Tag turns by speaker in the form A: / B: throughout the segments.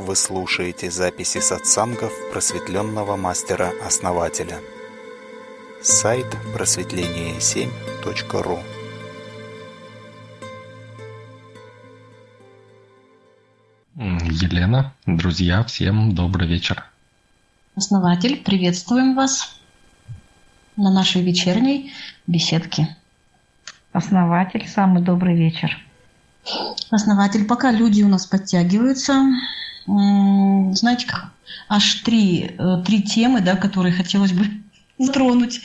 A: Вы слушаете записи сатсангов просветленного мастера-основателя. Сайт просветление7.ру
B: Елена, друзья, всем добрый вечер.
C: Основатель, приветствуем вас на нашей вечерней беседке.
D: Основатель, самый добрый вечер.
C: Основатель, пока люди у нас подтягиваются, знаете как, аж три, э, три темы, да, которые хотелось бы затронуть.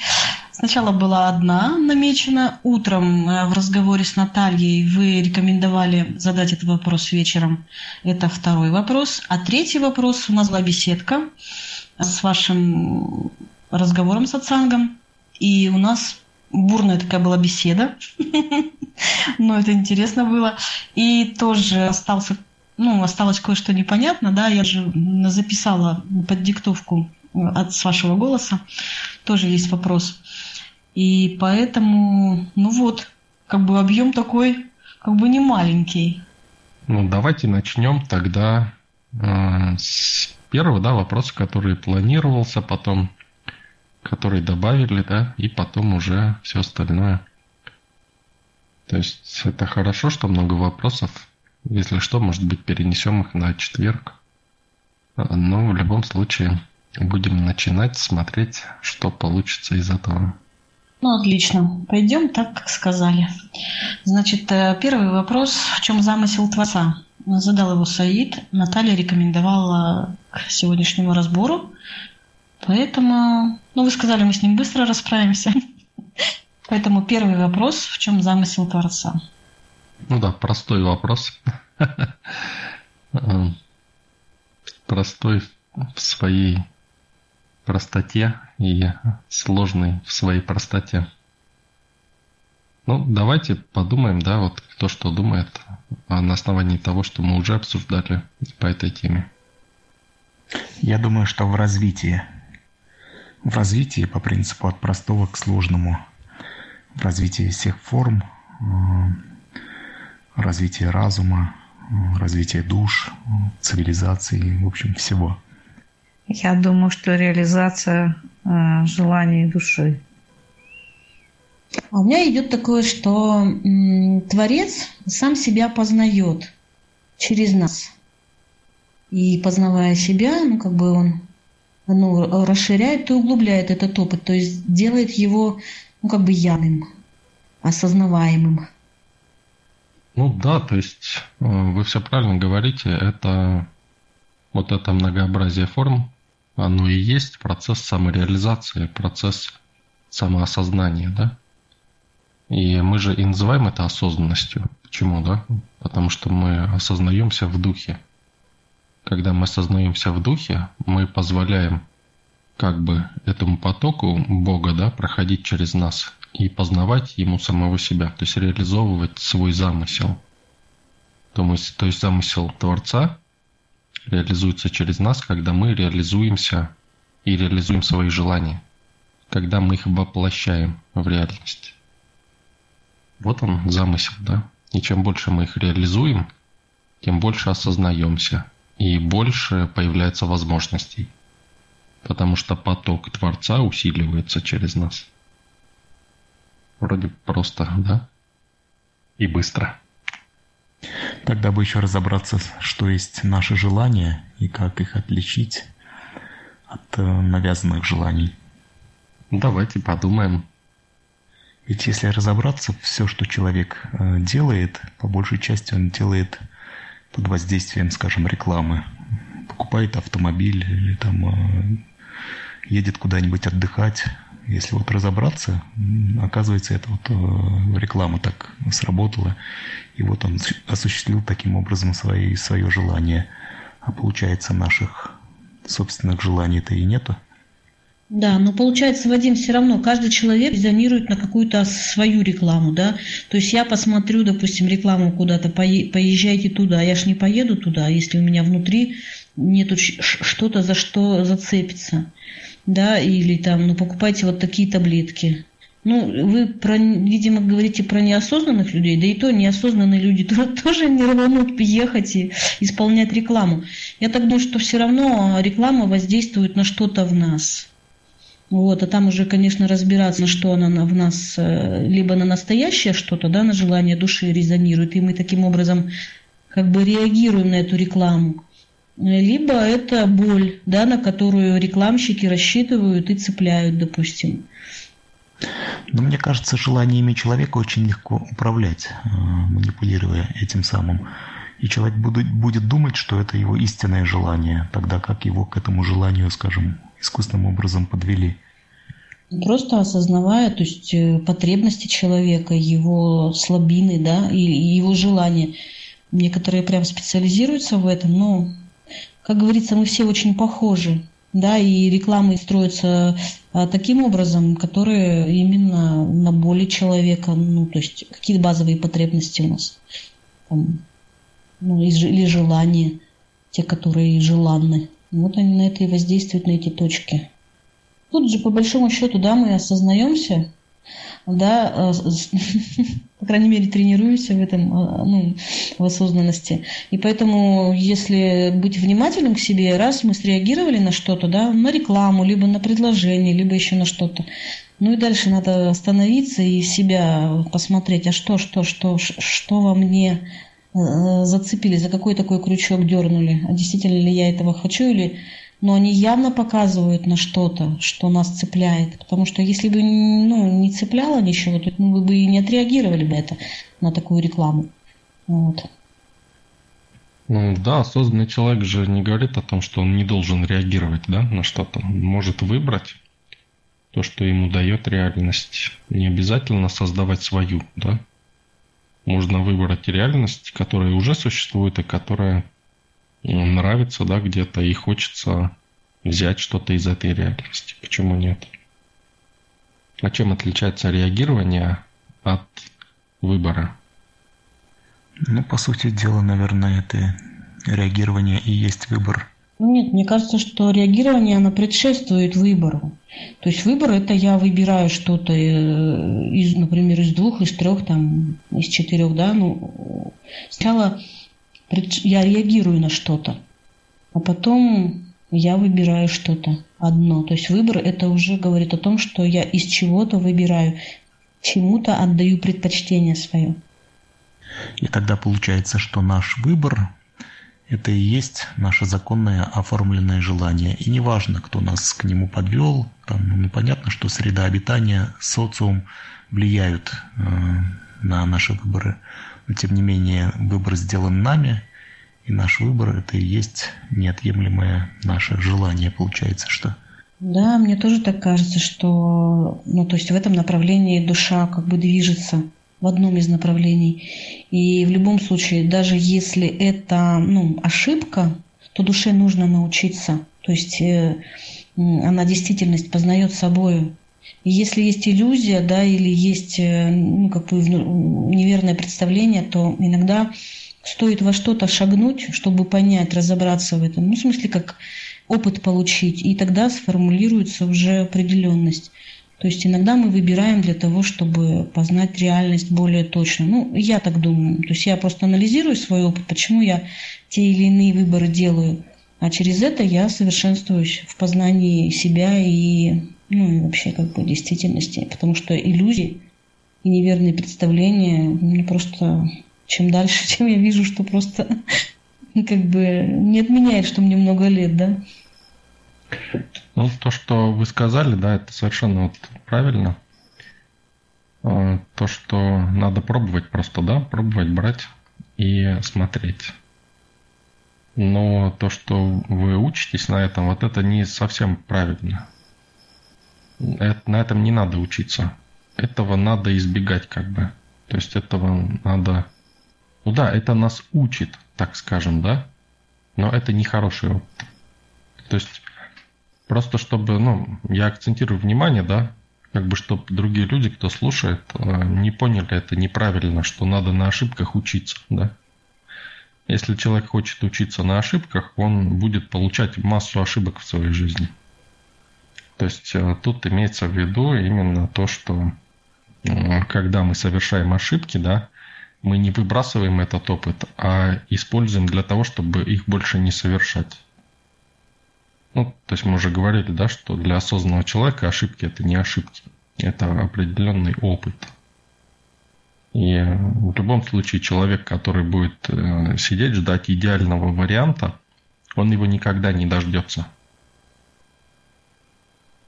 C: Сначала была одна намечена. Утром э, в разговоре с Натальей вы рекомендовали задать этот вопрос вечером. Это второй вопрос. А третий вопрос у нас была беседка с вашим разговором с Ацангом. И у нас бурная такая была беседа. Но это интересно было. И тоже остался, ну, осталось кое-что непонятно, да, я же записала под диктовку от с вашего голоса. Тоже есть вопрос. И поэтому, ну вот, как бы объем такой, как бы не маленький.
B: Ну, давайте начнем тогда э, с первого, да, вопроса, который планировался, потом который добавили, да, и потом уже все остальное. То есть это хорошо, что много вопросов. Если что, может быть, перенесем их на четверг. Но в любом случае будем начинать смотреть, что получится из этого.
C: Ну, отлично. Пойдем так, как сказали. Значит, э, первый вопрос. В чем замысел Творца? Задал его Саид. Наталья рекомендовала к сегодняшнему разбору. Поэтому, ну, вы сказали, мы с ним быстро расправимся. Поэтому первый вопрос, в чем замысел Творца?
B: Ну да, простой вопрос. Простой в своей простоте и сложный в своей простоте. Ну, давайте подумаем, да, вот кто что думает на основании того, что мы уже обсуждали по этой теме.
E: Я думаю, что в развитии в развитии по принципу от простого к сложному, в развитии всех форм, э, развитие разума, э, развитие душ, цивилизации, в общем, всего.
D: Я думаю, что реализация э, желаний души.
C: А у меня идет такое, что м, Творец сам себя познает через нас. И познавая себя, ну как бы он ну, расширяет и углубляет этот опыт, то есть делает его ну, как бы явным, осознаваемым.
B: Ну да, то есть э, вы все правильно говорите, это вот это многообразие форм, оно и есть процесс самореализации, процесс самоосознания, да? И мы же и называем это осознанностью. Почему, да? Потому что мы осознаемся в духе. Когда мы осознаемся в духе, мы позволяем как бы этому потоку Бога да, проходить через нас и познавать Ему самого себя, то есть реализовывать свой замысел. То есть, то есть замысел Творца реализуется через нас, когда мы реализуемся и реализуем свои желания, когда мы их воплощаем в реальность. Вот он замысел, да? И чем больше мы их реализуем, тем больше осознаемся, и больше появляется возможностей. Потому что поток Творца усиливается через нас. Вроде просто, да? И быстро.
E: Тогда бы еще разобраться, что есть наши желания и как их отличить от э, навязанных желаний.
B: Давайте подумаем.
E: Ведь если разобраться, все, что человек э, делает, по большей части он делает под воздействием, скажем, рекламы. Покупает автомобиль или там э, едет куда-нибудь отдыхать. Если вот разобраться, оказывается, это вот э, реклама так сработала, и вот он осуществил таким образом свои, свое желание. А получается, наших собственных желаний-то и нету.
C: Да, но получается, Вадим, все равно каждый человек позиционирует на какую-то свою рекламу, да. То есть я посмотрю, допустим, рекламу куда-то, поезжайте туда, я ж не поеду туда, если у меня внутри нету что-то, за что зацепиться, да, или там, ну, покупайте вот такие таблетки. Ну, вы, про, видимо, говорите про неосознанных людей, да и то неосознанные люди тоже не рванут ехать и исполнять рекламу. Я так думаю, что все равно реклама воздействует на что-то в нас. Вот, а там уже, конечно, разбираться, на что она в нас, э, либо на настоящее что-то, да, на желание души резонирует, и мы таким образом как бы реагируем на эту рекламу. Либо это боль, да, на которую рекламщики рассчитывают и цепляют, допустим.
E: Но мне кажется, желаниями человека очень легко управлять, э, манипулируя этим самым. И человек будет думать, что это его истинное желание, тогда как его к этому желанию, скажем, искусственным образом подвели.
C: Просто осознавая, то есть э, потребности человека, его слабины, да, и его желания. Некоторые прям специализируются в этом, но, как говорится, мы все очень похожи, да, и рекламы строятся а, таким образом, которые именно на боли человека, ну, то есть какие базовые потребности у нас, там, ну, или желания, те, которые желанны. Вот они на это и воздействуют, на эти точки. Тут же, по большому счету, да, мы осознаемся, да, э, по крайней мере, тренируемся в этом, э, ну, в осознанности. И поэтому, если быть внимательным к себе, раз мы среагировали на что-то, да, на рекламу, либо на предложение, либо еще на что-то, ну и дальше надо остановиться и себя посмотреть, а что, что, что, что во мне зацепили, за какой такой крючок дернули, а действительно ли я этого хочу или... Но они явно показывают на что-то, что нас цепляет. Потому что если бы ну, не цепляло ничего, то вы бы и не отреагировали бы это на такую рекламу. Вот.
B: Ну да, осознанный человек же не говорит о том, что он не должен реагировать да, на что-то. Он может выбрать то, что ему дает реальность. Не обязательно создавать свою, да. Можно выбрать реальность, которая уже существует и которая нравится, да, где-то, и хочется взять что-то из этой реальности. Почему нет? А чем отличается реагирование от выбора?
E: Ну, по сути дела, наверное, это реагирование и есть выбор.
C: Нет, мне кажется, что реагирование, оно предшествует выбору. То есть выбор – это я выбираю что-то, э, из, например, из двух, из трех, там, из четырех, да, ну, сначала я реагирую на что-то, а потом я выбираю что-то одно. То есть выбор – это уже говорит о том, что я из чего-то выбираю, чему-то отдаю предпочтение свое.
E: И тогда получается, что наш выбор это и есть наше законное оформленное желание. И неважно, кто нас к нему подвел, там, ну, понятно, что среда обитания, социум влияют э, на наши выборы. Но тем не менее, выбор сделан нами, и наш выбор это и есть неотъемлемое наше желание, получается, что.
C: Да, мне тоже так кажется, что ну, то есть в этом направлении душа как бы движется в одном из направлений. И в любом случае, даже если это ну, ошибка, то душе нужно научиться. То есть э, она действительность познает собою. И если есть иллюзия, да, или есть э, ну, как бы неверное представление, то иногда стоит во что-то шагнуть, чтобы понять, разобраться в этом. Ну, в смысле, как опыт получить, и тогда сформулируется уже определенность. То есть иногда мы выбираем для того, чтобы познать реальность более точно. Ну, я так думаю. То есть я просто анализирую свой опыт, почему я те или иные выборы делаю. А через это я совершенствуюсь в познании себя и, ну, и вообще как бы действительности. Потому что иллюзии и неверные представления мне просто чем дальше, тем я вижу, что просто как бы не отменяет, что мне много лет, да.
B: Ну, то, что вы сказали, да, это совершенно вот правильно. А, то, что надо пробовать просто, да, пробовать, брать и смотреть. Но то, что вы учитесь на этом, вот это не совсем правильно. Это, на этом не надо учиться. Этого надо избегать как бы. То есть этого надо... Ну да, это нас учит, так скажем, да? Но это не опыт. То есть Просто чтобы, ну, я акцентирую внимание, да, как бы чтобы другие люди, кто слушает, э, не поняли это неправильно, что надо на ошибках учиться, да. Если человек хочет учиться на ошибках, он будет получать массу ошибок в своей жизни. То есть э, тут имеется в виду именно то, что когда мы совершаем ошибки, да, мы не выбрасываем этот опыт, а используем для того, чтобы их больше не совершать. Ну, то есть мы уже говорили, да, что для осознанного человека ошибки это не ошибки, это определенный опыт. И в любом случае человек, который будет э, сидеть, ждать идеального варианта, он его никогда не дождется.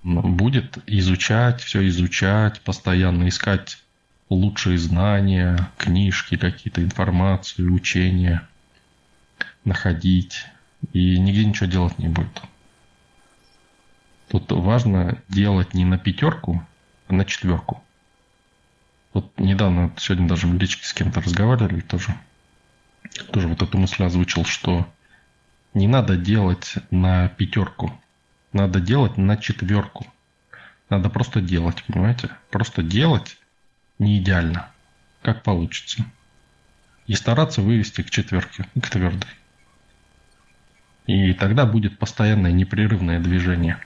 B: Будет изучать, все изучать, постоянно искать лучшие знания, книжки, какие-то информации, учения, находить. И нигде ничего делать не будет. Тут важно делать не на пятерку, а на четверку. Вот недавно, сегодня даже в личке с кем-то разговаривали тоже. Тоже вот эту мысль озвучил, что не надо делать на пятерку, надо делать на четверку. Надо просто делать, понимаете? Просто делать не идеально, как получится. И стараться вывести к четверке, к твердой. И тогда будет постоянное непрерывное движение.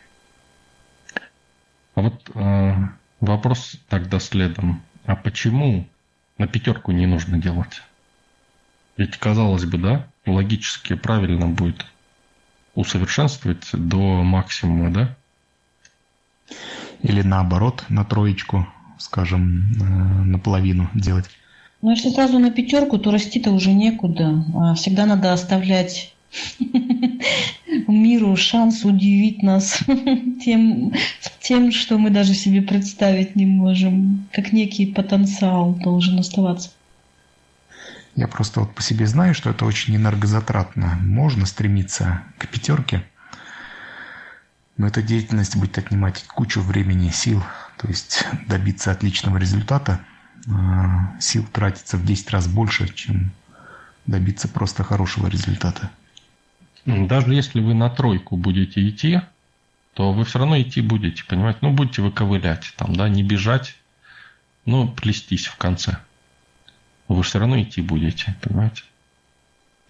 B: А вот э, вопрос тогда следом. А почему на пятерку не нужно делать? Ведь казалось бы, да, логически правильно будет усовершенствовать до максимума, да?
E: Или наоборот, на троечку, скажем, э, наполовину делать.
C: Ну, если сразу на пятерку, то расти-то уже некуда. А всегда надо оставлять миру шанс удивить нас тем, тем, что мы даже себе представить не можем. Как некий потенциал должен оставаться.
E: Я просто вот по себе знаю, что это очень энергозатратно. Можно стремиться к пятерке, но эта деятельность будет отнимать кучу времени, сил. То есть добиться отличного результата а, сил тратится в 10 раз больше, чем добиться просто хорошего результата.
B: Даже если вы на тройку будете идти, то вы все равно идти будете, понимаете? Ну, будете вы ковылять, там, да, не бежать, но плестись в конце вы все равно идти будете, понимаете?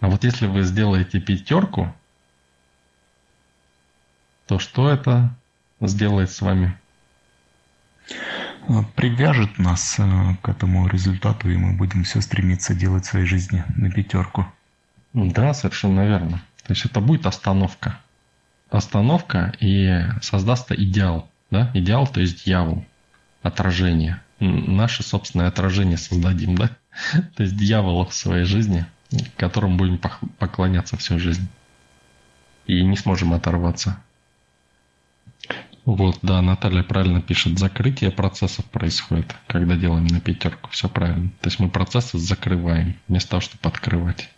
B: А вот если вы сделаете пятерку, то что это сделает с вами?
E: Привяжет нас э, к этому результату, и мы будем все стремиться делать в своей жизни на пятерку.
B: Да, совершенно верно. То есть это будет остановка. Остановка и создаст идеал. Да? Идеал, то есть дьявол. Отражение. Наше собственное отражение создадим, да? То есть дьявола в своей жизни, которому будем поклоняться всю жизнь. И не сможем оторваться. Вот, да, Наталья правильно пишет. Закрытие процессов происходит, когда делаем на пятерку. Все правильно. То есть мы процессы закрываем, вместо того, чтобы открывать.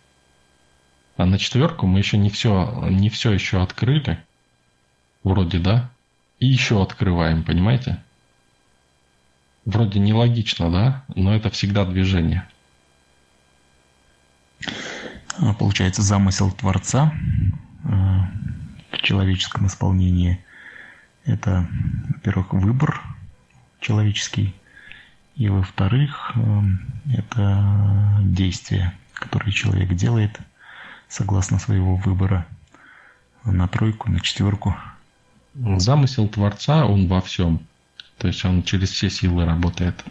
B: А на четверку мы еще не все, не все еще открыли. Вроде, да? И еще открываем, понимаете? Вроде нелогично, да? Но это всегда движение.
E: А, получается, замысел Творца э, в человеческом исполнении – это, во-первых, выбор человеческий, и, во-вторых, э, это действие, которое человек делает согласно своего выбора на тройку, на четверку.
B: Замысел Творца, он во всем – то есть он через все силы работает.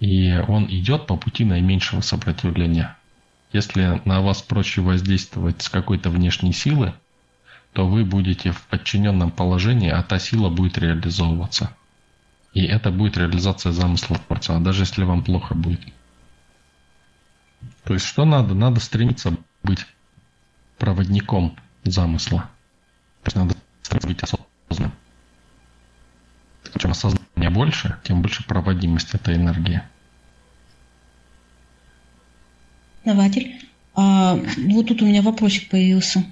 B: И он идет по пути наименьшего сопротивления. Если на вас проще воздействовать с какой-то внешней силы, то вы будете в подчиненном положении, а та сила будет реализовываться. И это будет реализация замысла Творца, даже если вам плохо будет. То есть что надо? Надо стремиться быть проводником замысла. То есть надо быть осознанным. Чем осознание больше, тем больше проводимость этой энергии.
C: Нователь, а вот тут у меня вопросик появился.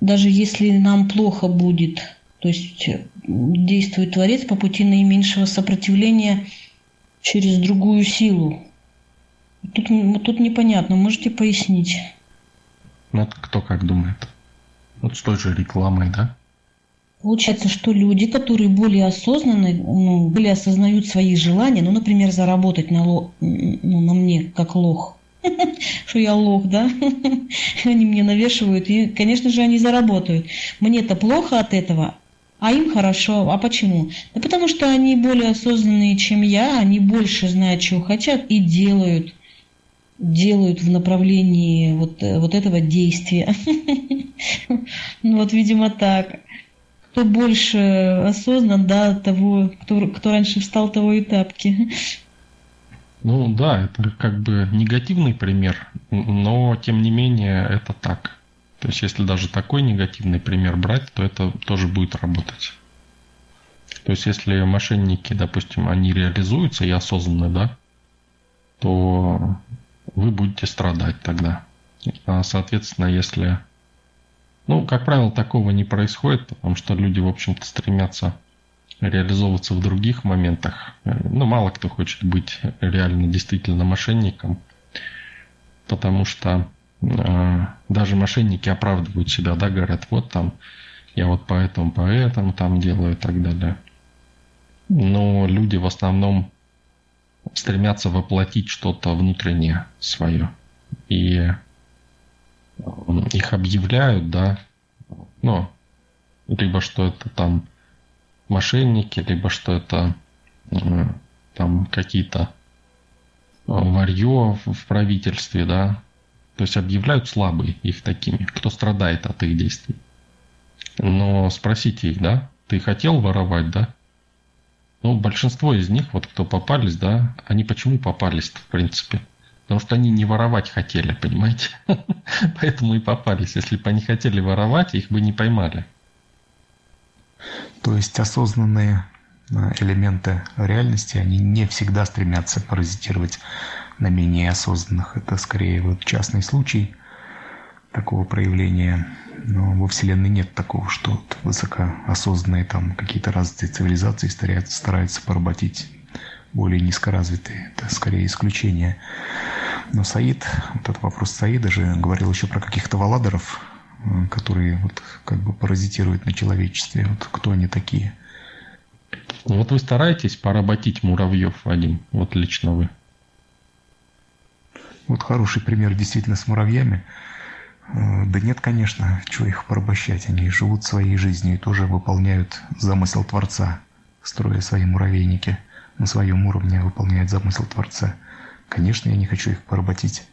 C: Даже если нам плохо будет, то есть действует Творец по пути наименьшего сопротивления через другую силу. Тут, тут непонятно, можете пояснить?
B: Ну, кто как думает. Вот с той же рекламой, да?
C: Получается, что люди, которые более осознанны, ну, более осознают свои желания, ну, например, заработать на, ло, ну, на мне как лох, что я лох, да, они мне навешивают, и, конечно же, они заработают. Мне-то плохо от этого, а им хорошо. А почему? Да потому что они более осознанные, чем я, они больше знают, чего хотят и делают делают в направлении вот, вот этого действия. Ну вот, видимо, так. Кто больше осознан, да, того, кто, кто раньше встал, того и тапки.
B: Ну да, это как бы негативный пример, но тем не менее это так. То есть если даже такой негативный пример брать, то это тоже будет работать. То есть если мошенники, допустим, они реализуются и осознанно, да, то вы будете страдать тогда. А, соответственно, если... Ну, как правило, такого не происходит, потому что люди, в общем-то, стремятся реализовываться в других моментах. Ну, мало кто хочет быть реально действительно мошенником, потому что э, даже мошенники оправдывают себя, да, говорят, вот там я вот поэтому, поэтому там делаю и так далее. Но люди в основном стремятся воплотить что-то внутреннее свое. И их объявляют, да, ну, либо что это там мошенники, либо что это э, там какие-то э, варье в правительстве, да, то есть объявляют слабые их такими, кто страдает от их действий. Но спросите их, да, ты хотел воровать, да? Ну, большинство из них, вот кто попались, да, они почему попались в принципе? Потому что они не воровать хотели, понимаете? Поэтому и попались. Если бы они хотели воровать, их бы не поймали.
E: То есть осознанные а, элементы реальности, они не всегда стремятся паразитировать на менее осознанных. Это скорее вот частный случай такого проявления. Но во Вселенной нет такого, что вот высокоосознанные там какие-то развитые цивилизации стараются, стараются поработить более низкоразвитые. Это скорее исключение. Но Саид, вот этот вопрос Саида же говорил еще про каких-то валадоров, Э, которые вот как бы паразитируют на человечестве. Вот кто они такие?
B: Ну, вот вы стараетесь поработить муравьев, Вадим, вот лично вы.
E: Вот хороший пример действительно с муравьями. Э, да нет, конечно, что их порабощать. Они живут своей жизнью и тоже выполняют замысел Творца, строя свои муравейники на своем уровне, выполняют замысел Творца. Конечно, я не хочу их поработить.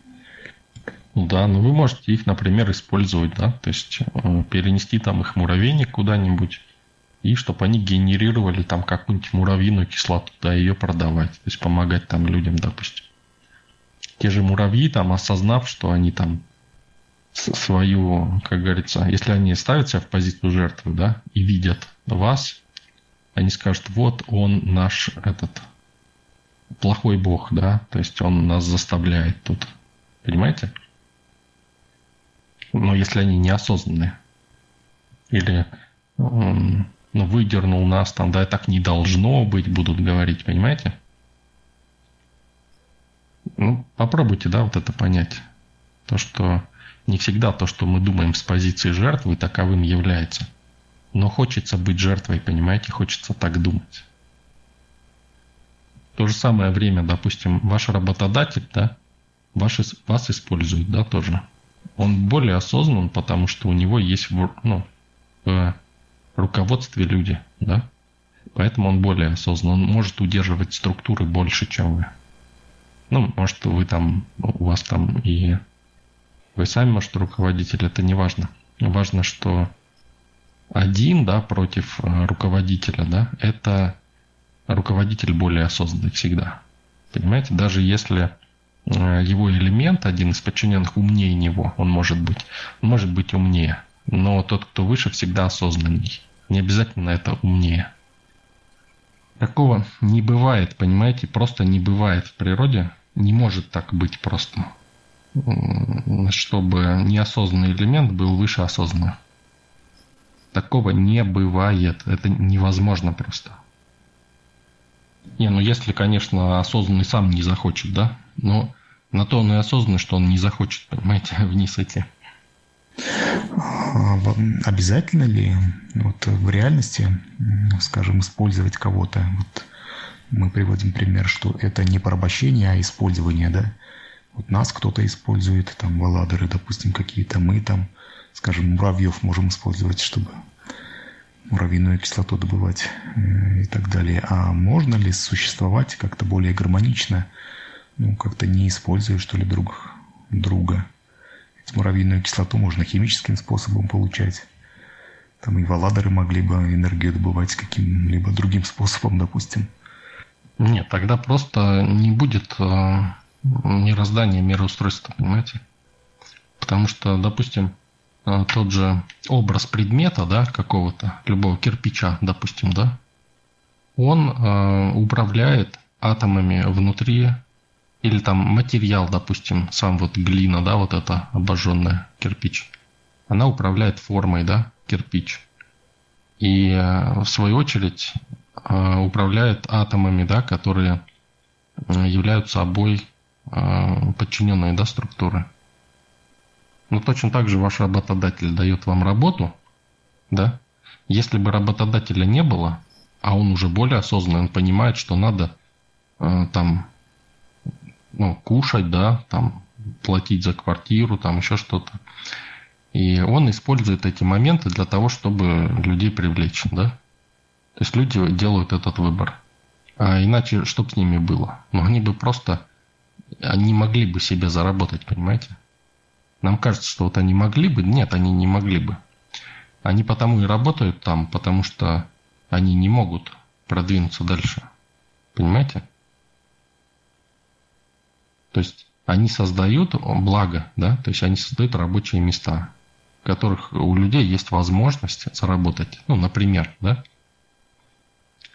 B: Да, ну вы можете их, например, использовать, да, то есть э, перенести там их муравейник куда-нибудь, и чтобы они генерировали там какую-нибудь муравьиную кислоту, да, ее продавать, то есть помогать там людям, допустим. Те же муравьи, там, осознав, что они там свою, как говорится, если они ставят себя в позицию жертвы, да, и видят вас, они скажут, вот он наш этот плохой бог, да, то есть он нас заставляет тут. Понимаете? но если они неосознанные. Или ну, выдернул нас там, да, так не должно быть, будут говорить, понимаете? Ну, попробуйте, да, вот это понять. То, что не всегда то, что мы думаем с позиции жертвы, таковым является. Но хочется быть жертвой, понимаете, хочется так думать. В то же самое время, допустим, ваш работодатель, да, ваш, вас использует, да, тоже он более осознан, потому что у него есть ну, в руководстве люди, да? Поэтому он более осознан. Он может удерживать структуры больше, чем вы. Ну, может, вы там, у вас там и вы сами, может, руководитель, это не важно. Важно, что один, да, против э, руководителя, да, это руководитель более осознанный всегда. Понимаете, даже если Э, его элемент, один из подчиненных умнее него, он может быть, он может быть умнее. Но тот, кто выше, всегда осознанней. Не обязательно это умнее. Такого не бывает, понимаете, просто не бывает в природе. Не может так быть просто. Чтобы неосознанный элемент был выше осознанного. Такого не бывает. Это невозможно просто. Не, ну если, конечно, осознанный сам не захочет, да, но на то он и осознанный, что он не захочет, понимаете, вниз идти.
E: А, обязательно ли вот в реальности, скажем, использовать кого-то? Вот мы приводим пример, что это не порабощение, а использование, да? Вот нас кто-то использует, там, валадеры, допустим, какие-то, мы там, скажем, муравьев можем использовать, чтобы муравьиную кислоту добывать э, и так далее. А можно ли существовать как-то более гармонично, ну, как-то не используя, что ли, друг друга? Ведь муравьиную кислоту можно химическим способом получать. Там и валадоры могли бы энергию добывать каким-либо другим способом, допустим.
B: Нет, тогда просто не будет э, мироздания, мироустройства, понимаете? Потому что, допустим, э, тот же образ предмета, да, какого-то, любого кирпича, допустим, да, он э, управляет атомами внутри, или там материал, допустим, сам вот глина, да, вот это обожженная кирпич, она управляет формой, да, кирпич. И э, в свою очередь э, управляет атомами, да, которые э, являются собой подчиненные да, структуры. Но точно так же ваш работодатель дает вам работу, да, если бы работодателя не было, а он уже более осознанный, он понимает, что надо э, там ну, кушать, да, там платить за квартиру, там еще что-то. И он использует эти моменты для того, чтобы людей привлечь, да? То есть люди делают этот выбор. А иначе что бы с ними было? Ну, они бы просто, они могли бы себе заработать, понимаете? Нам кажется, что вот они могли бы. Нет, они не могли бы. Они потому и работают там, потому что они не могут продвинуться дальше. Понимаете? То есть они создают благо, да, то есть они создают рабочие места в которых у людей есть возможность заработать. Ну, например, да?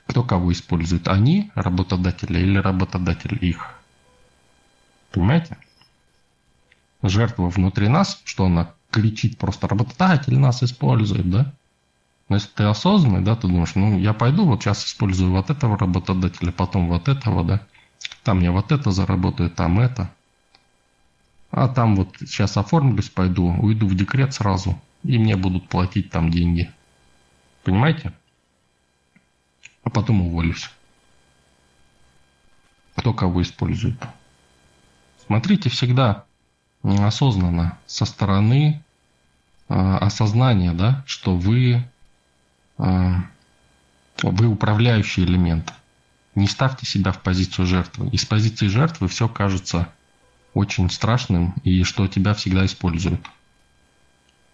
B: Кто кого использует? Они, работодатели, или работодатель их? Понимаете? Жертва внутри нас, что она кричит просто работодатель нас использует, да? Но если ты осознанный, да, ты думаешь, ну, я пойду вот сейчас использую вот этого работодателя, потом вот этого, да, там я вот это заработаю, там это. А там вот сейчас оформлюсь, пойду, уйду в декрет сразу, и мне будут платить там деньги. Понимаете? А потом уволюсь. Кто кого использует. Смотрите всегда осознанно со стороны э, осознания, да, что вы, э, вы управляющий элемент. Не ставьте себя в позицию жертвы. Из позиции жертвы все кажется очень страшным и что тебя всегда используют.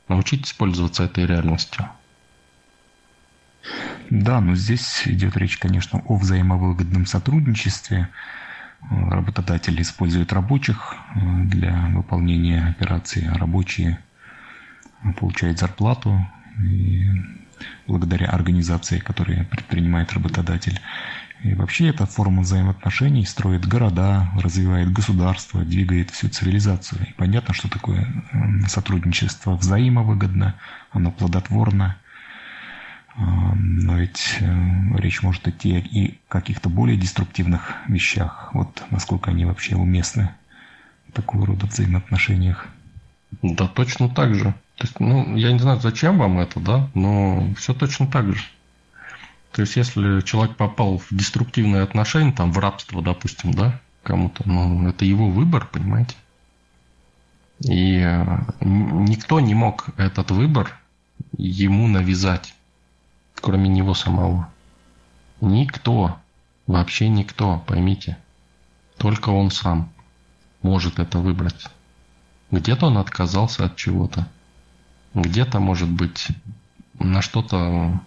B: Научитесь пользоваться этой реальностью.
E: Да, но здесь идет речь, конечно, о взаимовыгодном сотрудничестве. Работодатель использует рабочих э, для выполнения операции, а рабочие получают зарплату и благодаря организации, которую предпринимает работодатель. И вообще эта форма взаимоотношений строит города, развивает государство, двигает всю цивилизацию. И понятно, что такое сотрудничество взаимовыгодно, оно плодотворно. Но ведь э, речь может идти и о каких-то более деструктивных вещах. Вот насколько они вообще уместны в такого рода взаимоотношениях.
B: Да, точно так же. То есть, ну, я не знаю, зачем вам это, да, но все точно так же. То есть, если человек попал в деструктивные отношения, там, в рабство, допустим, да, кому-то, ну, это его выбор, понимаете? И э, никто не мог этот выбор ему навязать, кроме него самого. Никто, вообще никто, поймите. Только он сам может это выбрать. Где-то он отказался от чего-то. Где-то, может быть, на что-то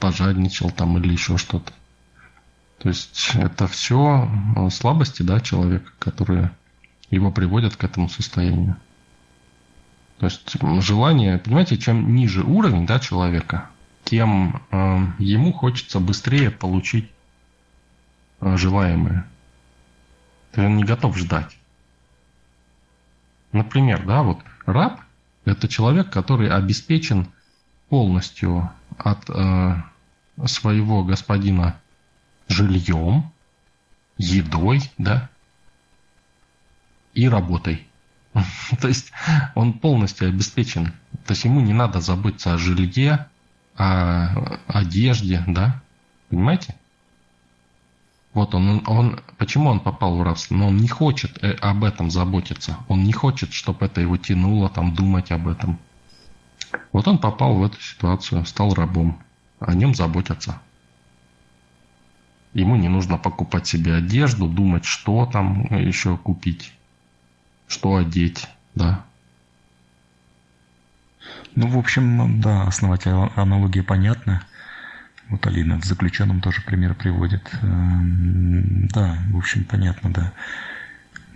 B: пожадничал там или еще что-то. То есть это все э, слабости да, человека, которые его приводят к этому состоянию. То есть желание, понимаете, чем ниже уровень да, человека, тем э, ему хочется быстрее получить э, желаемое. То есть он не готов ждать. Например, да, вот раб – это человек, который обеспечен полностью от э, своего господина жильем, едой, да, и работой. То есть он полностью обеспечен. То есть ему не надо заботиться о жилье, о одежде, да? Понимаете? Вот он, он, почему он попал в рабство? Но он не хочет э, об этом заботиться. Он не хочет, чтобы это его тянуло, там, думать об этом. Вот он попал в эту ситуацию, стал рабом. О нем заботятся. Ему не нужно покупать себе одежду, думать, что там еще купить, что одеть, да.
E: Ну, в общем, да, основатель аналогия понятна. Вот Алина в заключенном тоже пример приводит. Эм, да, в общем, понятно, да.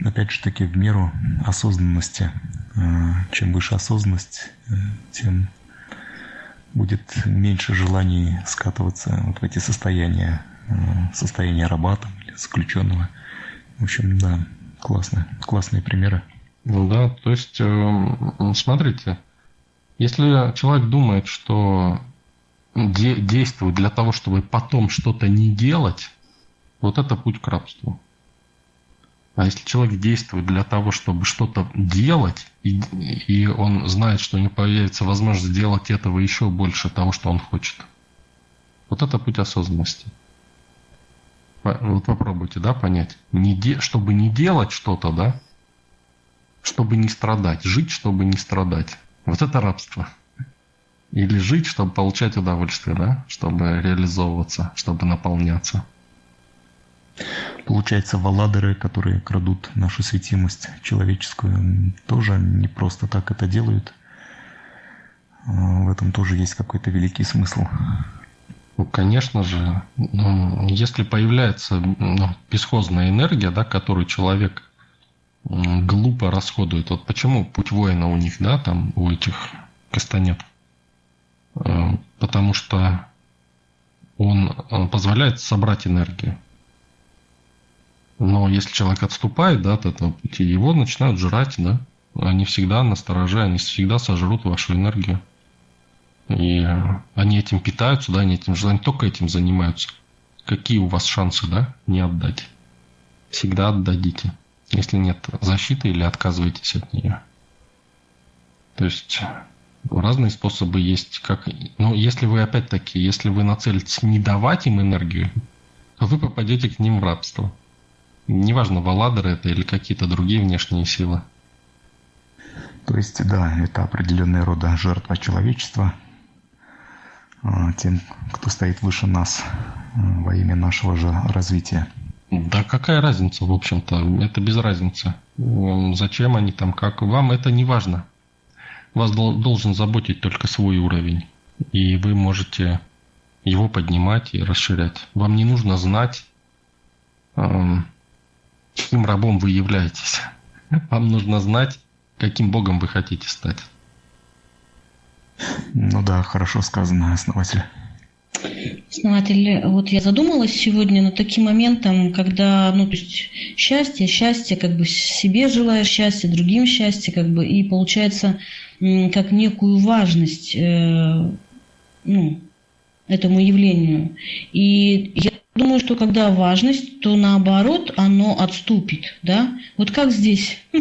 E: Опять же таки, в меру осознанности. Э, чем выше осознанность, э, тем будет меньше желаний скатываться вот в эти состояния, э, состояние раба там, или заключенного. В общем, да, классно, классные примеры.
B: Ну да, то есть, смотрите, если человек думает, что де- действует для того, чтобы потом что-то не делать, вот это путь к рабству. А если человек действует для того, чтобы что-то делать, и, и он знает, что у него появится возможность сделать этого еще больше того, что он хочет, вот это путь осознанности. Вот попробуйте, да, понять. Не де, чтобы не делать что-то, да, чтобы не страдать. Жить, чтобы не страдать. Вот это рабство. Или жить, чтобы получать удовольствие, да? Чтобы реализовываться, чтобы наполняться.
E: Получается, валадеры, которые крадут нашу светимость человеческую, тоже не просто так это делают. А, в этом тоже есть какой-то великий смысл.
B: Ну, конечно же, ну, если появляется ну, бесхозная энергия, да, которую человек глупо расходует. Вот почему путь воина у них, да, там у этих кастанет? Э, потому что он позволяет собрать энергию. Но если человек отступает да, от этого пути, его начинают жрать, да. Они всегда настороже, они всегда сожрут вашу энергию. И они этим питаются, да, они этим желанием только этим занимаются. Какие у вас шансы, да, не отдать? Всегда отдадите, если нет защиты или отказываетесь от нее. То есть разные способы есть. Как, ну, если вы опять-таки, если вы нацелитесь не давать им энергию, то вы попадете к ним в рабство. Неважно, валадеры это или какие-то другие внешние силы.
E: То есть, да, это определенная рода жертва человечества а, тем, кто стоит выше нас а, во имя нашего же развития.
B: Да какая разница, в общем-то, это без разницы. Зачем они там, как, вам это не важно. Вас должен заботить только свой уровень. И вы можете его поднимать и расширять. Вам не нужно знать, эм, каким рабом вы являетесь. Вам нужно знать, каким богом вы хотите стать.
E: Ну да, хорошо сказано, основатель.
C: Основатель, вот я задумалась сегодня над таким моментом, когда, ну, то есть счастье, счастье, как бы себе желаешь счастья, другим счастье, как бы, и получается, как некую важность, э, ну, этому явлению. И я думаю, что когда важность, то наоборот оно отступит, да? Вот как здесь? То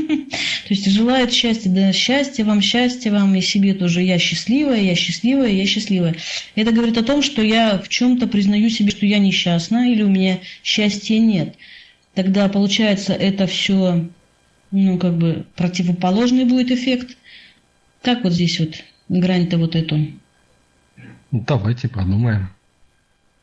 C: есть желает счастья, да, счастья вам, счастья вам, и себе тоже я счастливая, я счастливая, я счастливая. Это говорит о том, что я в чем-то признаю себе, что я несчастна, или у меня счастья нет. Тогда получается это все, ну, как бы противоположный будет эффект. Как вот здесь вот грань-то вот эту?
B: Давайте подумаем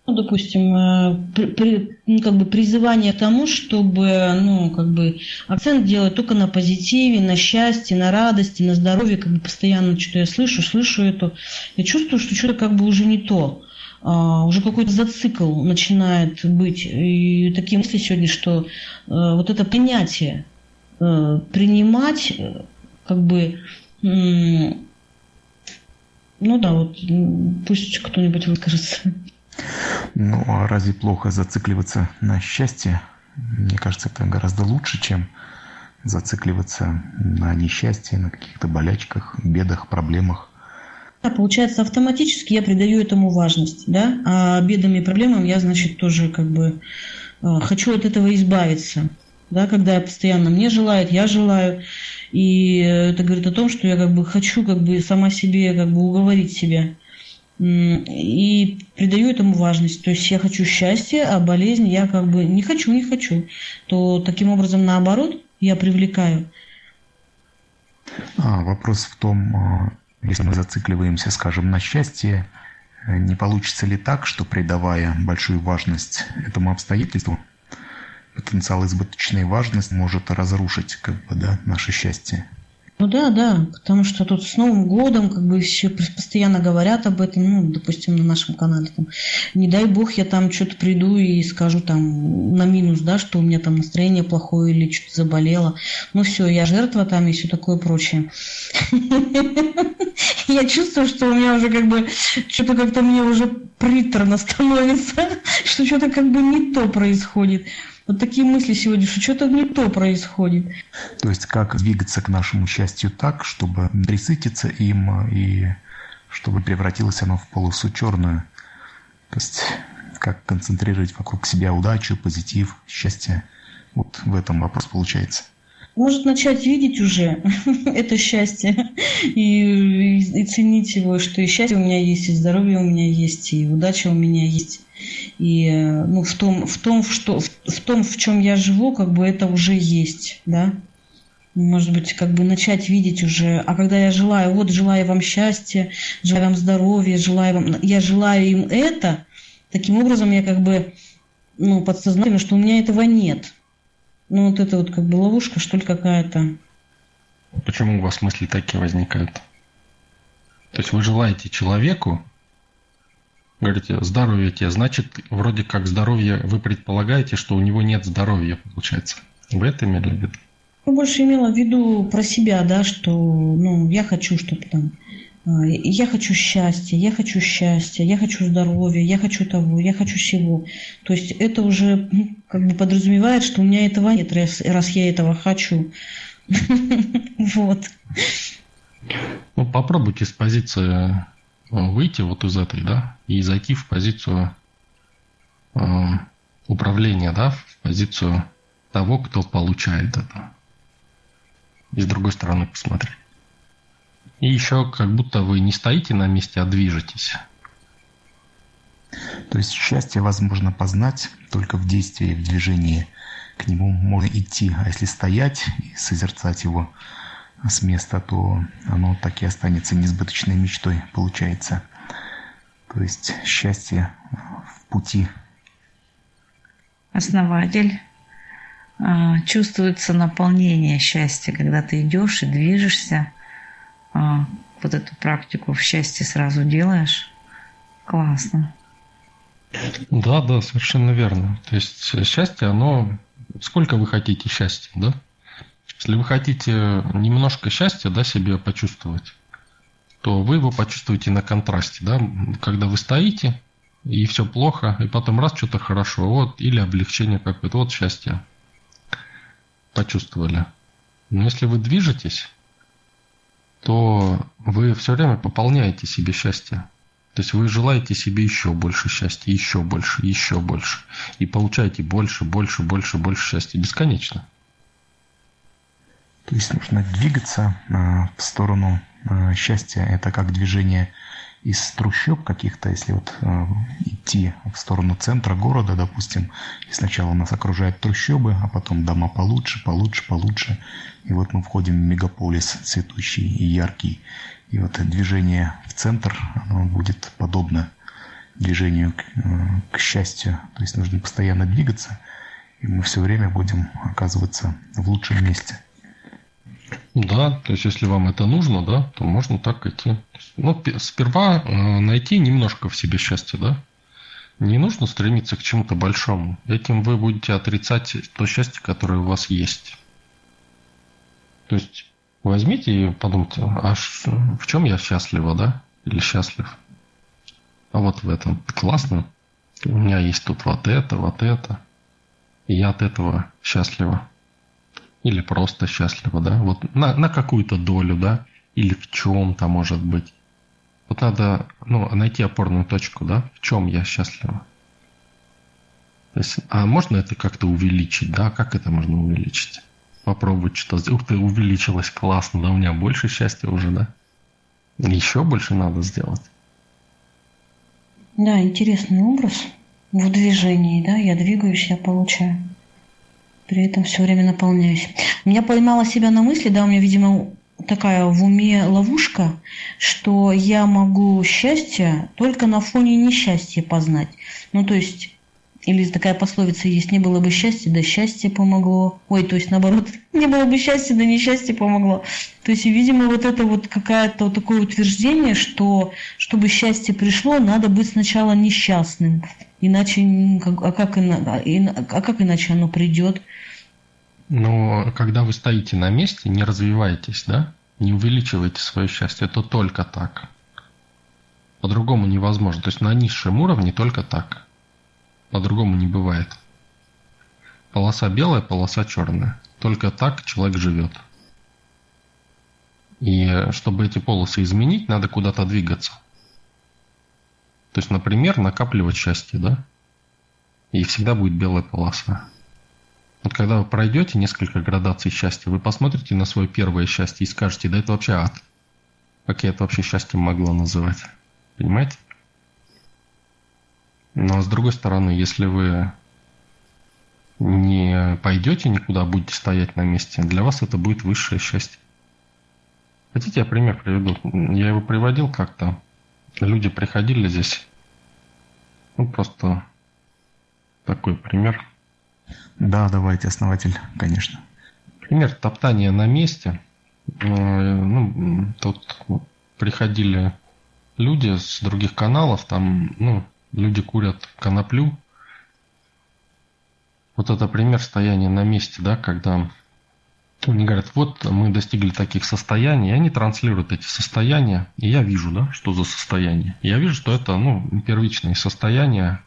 C: ну, допустим, э, при, при, ну, как бы призывание к тому, чтобы ну, как бы акцент делать только на позитиве, на счастье, на радости, на здоровье, как бы постоянно что-то я слышу, слышу это, я чувствую, что что-то как бы уже не то. Uh, уже какой-то зацикл начинает быть. И такие мысли сегодня, что uh, вот это принятие, uh, принимать, как бы, ну да, вот пусть кто-нибудь выскажется.
E: Ну, а разве плохо зацикливаться на счастье? Мне кажется, это гораздо лучше, чем зацикливаться на несчастье, на каких-то болячках, бедах, проблемах.
C: Да, получается, автоматически я придаю этому важность, да, а бедам и проблемам я, значит, тоже как бы э, хочу от этого избавиться, да, когда я постоянно мне желает, я желаю, и это говорит о том, что я как бы хочу как бы сама себе как бы уговорить себя, и придаю этому важность. То есть я хочу счастья, а болезнь я как бы не хочу, не хочу. То таким образом, наоборот, я привлекаю.
E: А, вопрос в том, а, Если мы зацикливаемся, скажем, на счастье, не получится ли так, что придавая большую важность этому обстоятельству, потенциал избыточной важности может разрушить как бы, да, наше счастье?
C: Ну да, да, потому что тут с Новым годом как бы все постоянно говорят об этом, ну, допустим, на нашем канале. Там, не дай бог, я там что-то приду и скажу там на минус, да, что у меня там настроение плохое или что-то заболело. Ну все, я жертва там и все такое прочее. Я чувствую, что у меня уже как бы что-то как-то мне уже приторно становится, что что-то как бы не то происходит. Вот такие мысли сегодня, что что-то не то происходит.
E: То есть как двигаться к нашему счастью так, чтобы присытиться им и чтобы превратилось оно в полосу черную. То есть как концентрировать вокруг себя удачу, позитив, счастье. Вот в этом вопрос получается.
C: Может начать видеть уже это счастье и, и, и ценить его, что и счастье у меня есть, и здоровье у меня есть, и удача у меня есть. И ну, в, том, в, том, что, в, в том, в чем я живу, как бы это уже есть, да. Может быть, как бы начать видеть уже, а когда я желаю, вот желаю вам счастья, желаю вам здоровья, желаю вам, я желаю им это, таким образом я как бы, ну, подсознательно, что у меня этого нет. Ну, вот это вот как бы ловушка, что ли, какая-то.
B: Почему у вас мысли такие возникают? То есть вы желаете человеку, говорите, здоровье тебе, значит, вроде как здоровье, вы предполагаете, что у него нет здоровья, получается. Вы это имели в виду?
C: Ну, больше имела в виду про себя, да, что, ну, я хочу, чтобы там, а, я хочу счастья, я хочу счастья, я хочу здоровья, я хочу того, я хочу всего. То есть это уже ну, как бы подразумевает, что у меня этого нет, раз, раз я этого хочу. Вот.
B: Ну, попробуйте с позиции выйти вот из этой, да, и зайти в позицию э, управления, да, в позицию того, кто получает это. И с другой стороны посмотреть. И еще как будто вы не стоите на месте, а движетесь.
E: То есть счастье возможно познать только в действии, в движении. К нему можно идти, а если стоять и созерцать его – с места, то оно так и останется несбыточной мечтой, получается. То есть счастье в пути.
D: Основатель. А, чувствуется наполнение счастья, когда ты идешь и движешься. А, вот эту практику в счастье сразу делаешь. Классно.
B: Да, да, совершенно верно. То есть счастье, оно... Сколько вы хотите счастья, да? Если вы хотите немножко счастья да, себе почувствовать, то вы его почувствуете на контрасте. Да? Когда вы стоите, и все плохо, и потом раз что-то хорошо, вот, или облегчение какое-то, вот счастье. Почувствовали. Но если вы движетесь, то вы все время пополняете себе счастье. То есть вы желаете себе еще больше счастья, еще больше, еще больше. И получаете больше, больше, больше, больше счастья. Бесконечно.
E: То есть нужно двигаться а, в сторону а, счастья. Это как движение из трущоб каких-то, если вот э, идти в сторону центра города, допустим, и сначала нас окружают трущобы, а потом дома получше, получше, получше, и вот мы входим в мегаполис цветущий и яркий. И вот движение в центр, оно будет подобно движению к, к счастью. То есть нужно постоянно двигаться, и мы все время будем оказываться в лучшем месте.
B: Да, то есть если вам это нужно, да, то можно так идти. Ну, сперва э, найти немножко в себе счастья, да. Не нужно стремиться к чему-то большому. Этим вы будете отрицать то счастье, которое у вас есть. То есть возьмите и подумайте, а в чем я счастлива, да? Или счастлив? А вот в этом. Классно. У меня есть тут вот это, вот это. И я от этого счастлива или просто счастлива, да, вот на, на какую-то долю, да, или в чем-то, может быть. Вот надо ну, найти опорную точку, да, в чем я счастлива. То есть, а можно это как-то увеличить, да, как это можно увеличить? Попробовать что то Ух ты, увеличилось, классно, да, у меня больше счастья уже, да? Еще больше надо сделать.
C: Да, интересный образ в движении, да, я двигаюсь, я получаю при этом все время наполняюсь. Меня поймала себя на мысли, да, у меня, видимо, такая в уме ловушка, что я могу счастье только на фоне несчастья познать. Ну, то есть или такая пословица есть, не было бы счастья, да счастье помогло. Ой, то есть наоборот, не было бы счастья, да несчастье помогло. То есть, видимо, вот это вот какое-то вот такое утверждение, что чтобы счастье пришло, надо быть сначала несчастным. Иначе, а как, а как иначе оно придет?
B: Но когда вы стоите на месте, не развиваетесь, да? Не увеличиваете свое счастье, то только так. По-другому невозможно. То есть на низшем уровне только так. По-другому не бывает. Полоса белая, полоса черная. Только так человек живет. И чтобы эти полосы изменить, надо куда-то двигаться. То есть, например, накапливать счастье, да? И всегда будет белая полоса. Вот когда вы пройдете несколько градаций счастья, вы посмотрите на свое первое счастье и скажете, да это вообще ад. Как я это вообще счастьем могла называть? Понимаете? Но с другой стороны, если вы не пойдете никуда, будете стоять на месте, для вас это будет высшее счастье. Хотите, я пример приведу? Я его приводил как-то. Люди приходили здесь. Ну, просто такой пример.
E: Да, давайте, основатель, конечно.
B: Пример топтания на месте. Э, ну, тут приходили люди с других каналов, там, ну, люди курят коноплю. Вот это пример стояния на месте, да, когда они говорят, вот мы достигли таких состояний, и они транслируют эти состояния, и я вижу, да, что за состояние. Я вижу, что это, ну, первичные состояния,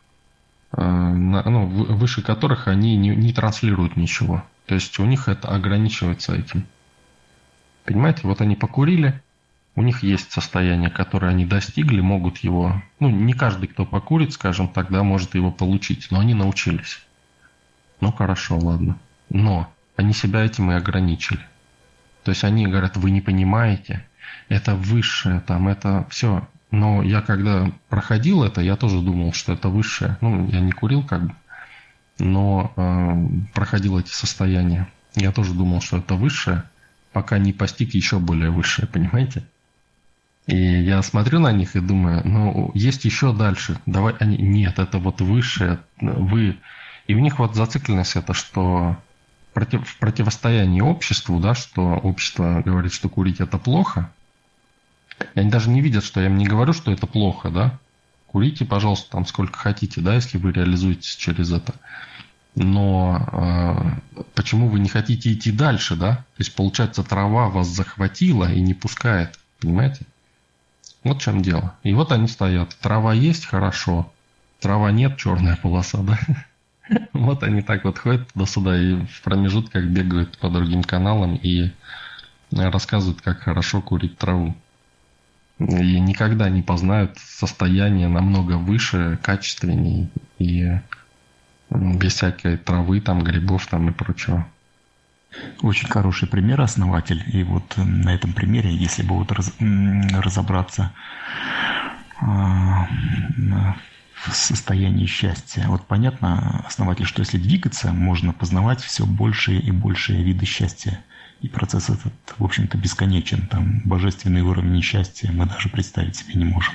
B: э, ну, выше которых они не, не транслируют ничего. То есть у них это ограничивается этим. Понимаете, вот они покурили, у них есть состояние, которое они достигли, могут его, ну, не каждый, кто покурит, скажем так, да, может его получить, но они научились. Ну, хорошо, ладно. Но они себя этим и ограничили. То есть они говорят, вы не понимаете, это высшее, там, это все. Но я когда проходил это, я тоже думал, что это высшее. Ну, я не курил как бы, но э, проходил эти состояния. Я тоже думал, что это высшее, пока не постиг еще более высшее, понимаете? И я смотрю на них и думаю, ну, есть еще дальше. Давай они. Нет, это вот высшее, вы. И у них вот зацикленность это, что против, в противостоянии обществу, да, что общество говорит, что курить это плохо. И они даже не видят, что я им не говорю, что это плохо, да. Курите, пожалуйста, там сколько хотите, да, если вы реализуетесь через это. Но э, почему вы не хотите идти дальше, да? То есть, получается, трава вас захватила и не пускает, понимаете? Вот в чем дело. И вот они стоят. Трава есть, хорошо. Трава нет, черная полоса, да? Вот они так вот ходят туда-сюда и в промежутках бегают по другим каналам и рассказывают, как хорошо курить траву. И никогда не познают состояние намного выше, качественнее и без всякой травы, там, грибов там и прочего.
E: Очень хороший пример, основатель. И вот э, на этом примере, если вот раз, разобраться а, в состоянии счастья. Вот понятно, основатель, что если двигаться, можно познавать все большие и большие виды счастья. И процесс этот, в общем-то, бесконечен. Там божественный уровень счастья мы даже представить себе не можем.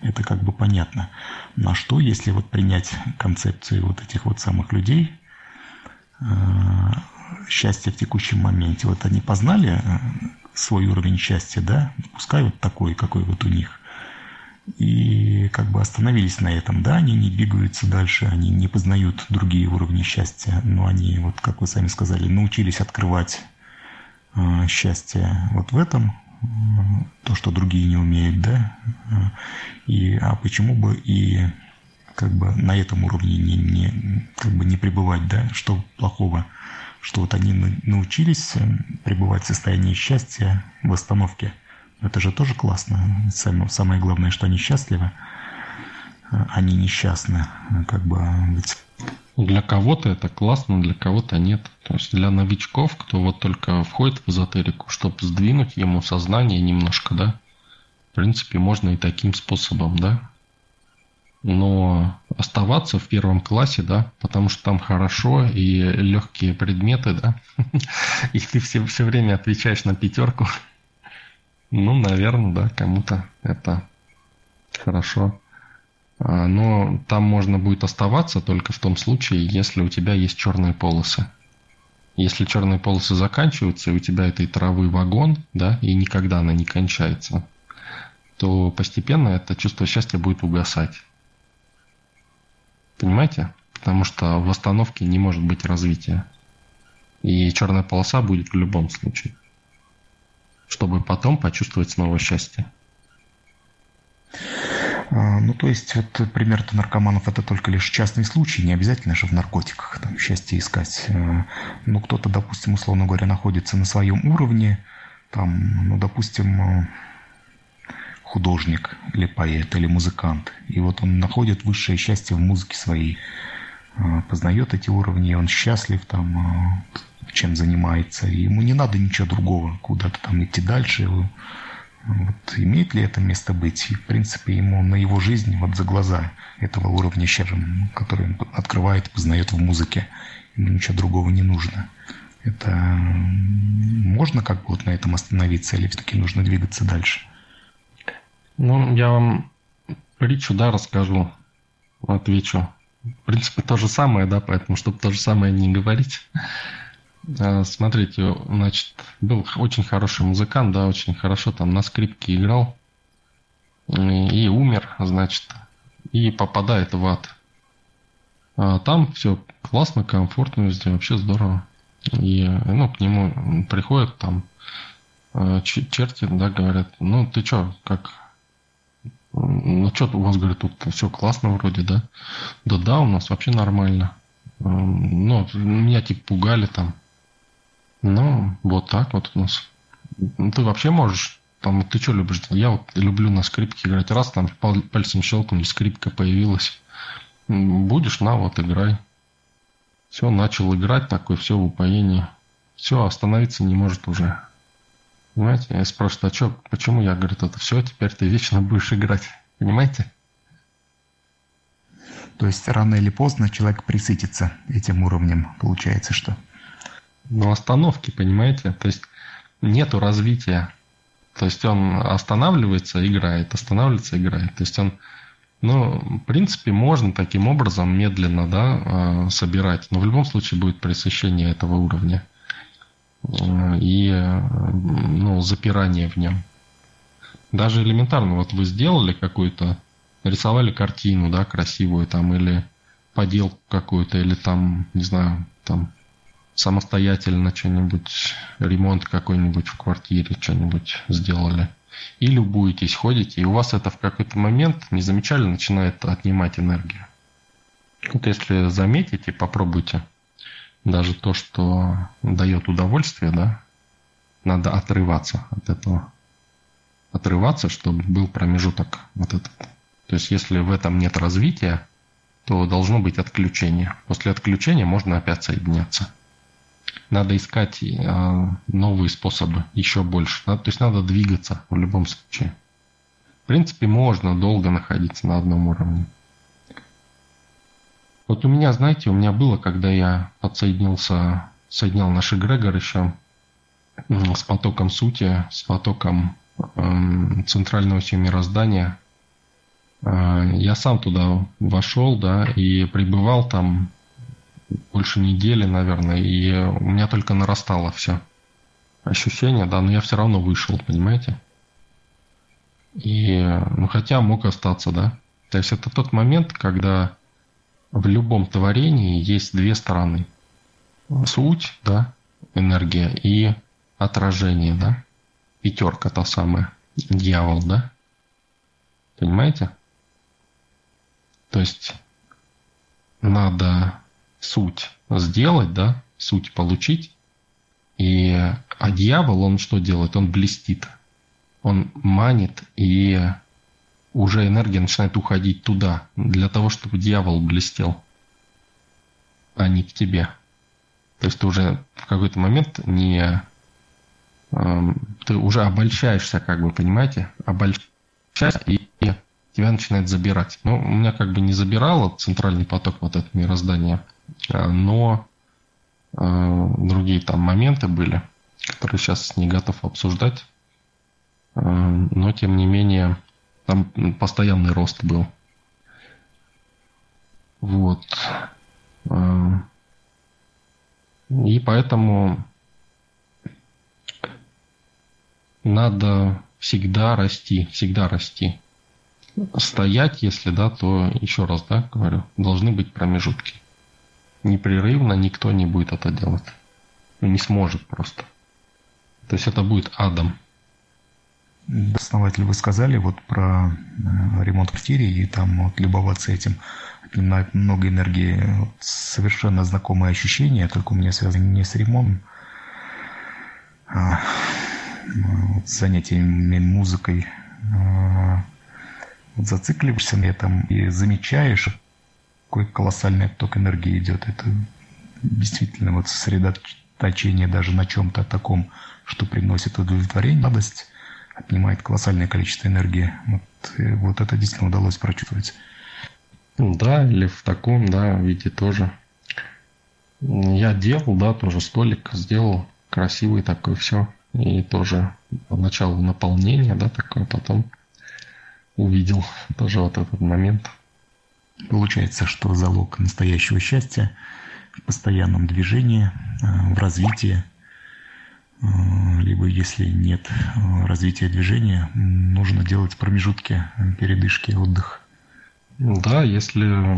E: Это как бы понятно. На что, если вот принять концепцию вот этих вот самых людей, а, счастья в текущем моменте. Вот они познали э, свой уровень счастья, да, пускай вот такой, какой вот у них. И как бы остановились на этом, да, они не двигаются дальше, они не познают другие уровни счастья, но они, вот как вы сами сказали, научились открывать э, счастье вот в этом, э, то, что другие не умеют, да, и, а почему бы и как бы на этом уровне не, не, как бы не пребывать, да, что плохого что вот они научились э, пребывать в состоянии счастья в остановке. Это же тоже классно. Самое главное, что они счастливы. Э, они несчастны. Как бы
B: для кого-то это классно, для кого-то нет. То есть для новичков, кто вот только входит в эзотерику, чтобы сдвинуть ему сознание немножко, да, в принципе, можно и таким способом, да, но оставаться в первом классе, да, потому что там хорошо и легкие предметы, да, и ты все, все время отвечаешь на пятерку, Ну, наверное, да, кому-то это хорошо. А, но там можно будет оставаться только в том случае, если у тебя есть черные полосы. Если черные полосы заканчиваются, и у тебя этой травы вагон, да, и никогда она не кончается, то постепенно это чувство счастья будет угасать. Понимаете? Потому что в остановке не может быть развития. И черная полоса будет в любом случае. Чтобы потом почувствовать снова счастье.
E: А, ну, то есть, вот пример наркоманов это только лишь частный случай, не обязательно же в наркотиках там, счастье искать. А, ну, кто-то, допустим, условно говоря, находится на своем уровне, там, ну, допустим, художник или поэт или музыкант. И вот он находит высшее счастье в музыке своей, а, познает эти уровни, он счастлив там, чем занимается. И ему не надо ничего другого, куда-то там идти дальше. Вот имеет ли это место быть? И, в принципе, ему на его жизнь, вот за глаза этого уровня счастья, который он открывает, познает в музыке, ему ничего другого не нужно. Это можно как бы вот на этом остановиться или все-таки нужно двигаться дальше?
B: Ну, я вам притчу, да, расскажу, отвечу. В принципе, то же самое, да, поэтому, чтобы то же самое не говорить. А, смотрите, значит, был очень хороший музыкант, да, очень хорошо там на скрипке играл. И умер, значит, и попадает в ад. А там все классно, комфортно везде, вообще здорово. И, ну, к нему приходят там а, черти, да, говорят, ну, ты что, как, ну, что у вас, говорит, тут все классно вроде, да? Да, да, у нас вообще нормально. Ну, меня типа пугали там. Ну, вот так вот у нас. Ну, ты вообще можешь, там, ты что любишь? Я вот люблю на скрипке играть. Раз там пальцем щелкнул, скрипка появилась. Будешь, на, вот играй. Все, начал играть такой, все в упоении. Все, остановиться не может уже. Понимаете? Я спрашиваю, а что, почему? Я говорю, это все, теперь ты вечно будешь играть. Понимаете?
E: То есть рано или поздно человек присытится этим уровнем. Получается, что
B: ну, остановки, понимаете? То есть нету развития. То есть он останавливается, играет, останавливается, играет. То есть он, ну, в принципе, можно таким образом медленно, да, а, собирать. Но в любом случае будет пресыщение этого уровня и, ну, запирание в нем. Даже элементарно, вот вы сделали какую-то, нарисовали картину, да, красивую там, или поделку какую-то, или там, не знаю, там самостоятельно что-нибудь, ремонт какой-нибудь в квартире, что-нибудь сделали. И любуетесь, ходите, и у вас это в какой-то момент, не замечали, начинает отнимать энергию. Вот если заметите, попробуйте. Даже то, что дает удовольствие, да, надо отрываться от этого. Отрываться, чтобы был промежуток вот этот. То есть, если в этом нет развития, то должно быть отключение. После отключения можно опять соединяться надо искать э, новые способы, еще больше. Надо, то есть надо двигаться в любом случае. В принципе, можно долго находиться на одном уровне. Вот у меня, знаете, у меня было, когда я подсоединился, соединял наш эгрегор еще с потоком сути, с потоком э, центрального всего мироздания. Э, я сам туда вошел, да, и пребывал там больше недели, наверное, и у меня только нарастало все ощущение, да, но я все равно вышел, понимаете? И, ну, хотя мог остаться, да. То есть это тот момент, когда в любом творении есть две стороны. Суть, да, энергия и отражение, да. Пятерка та самая, дьявол, да. Понимаете? То есть надо суть сделать, да, суть получить. И, а дьявол, он что делает? Он блестит. Он манит, и уже энергия начинает уходить туда, для того, чтобы дьявол блестел, а не к тебе. То есть ты уже в какой-то момент не... Э, ты уже обольщаешься, как бы, понимаете? Обольщаешься, и, тебя начинает забирать. Ну, у меня как бы не забирало центральный поток вот это мироздание – Э, но э, другие там моменты были, которые сейчас не готов обсуждать. но тем не менее там постоянный рост был. Вот. И поэтому надо всегда расти, всегда расти. Стоять, если да, то еще раз, да, говорю, должны быть промежутки. Непрерывно никто не будет это делать. Ну, не сможет просто. То есть это будет адом.
E: Основатель, вы сказали вот про э, ремонт квартиры и там вот любоваться этим отнимает много энергии. Вот совершенно знакомые ощущения, только у меня связаны не с ремонтом, а вот, с занятиями музыкой. А, вот зацикливаешься на этом и замечаешь, какой колоссальный отток энергии идет. Это действительно вот сосредоточение даже на чем-то таком, что приносит удовлетворение, радость, отнимает колоссальное количество энергии. Вот, вот это действительно удалось прочувствовать.
B: Да, или в таком, да, виде тоже. Я делал, да, тоже столик сделал, красивый такой, все. И тоже поначалу наполнение, да, такое, потом увидел тоже вот этот момент.
E: Получается, что залог настоящего счастья в постоянном движении, э, в развитии, э, либо если нет э, развития движения, нужно делать промежутки, передышки, отдых.
B: Да, если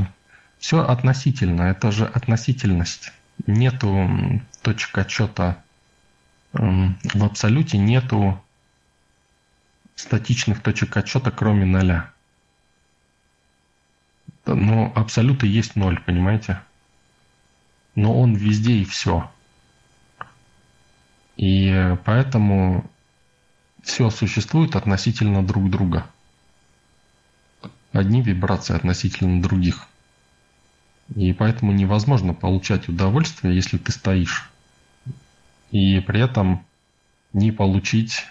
B: все относительно, это же относительность. Нету точек отчета в абсолюте, нету статичных точек отчета, кроме ноля. Но абсолюты есть ноль, понимаете? Но он везде и все. И поэтому все существует относительно друг друга одни вибрации относительно других. И поэтому невозможно получать удовольствие, если ты стоишь. И при этом не получить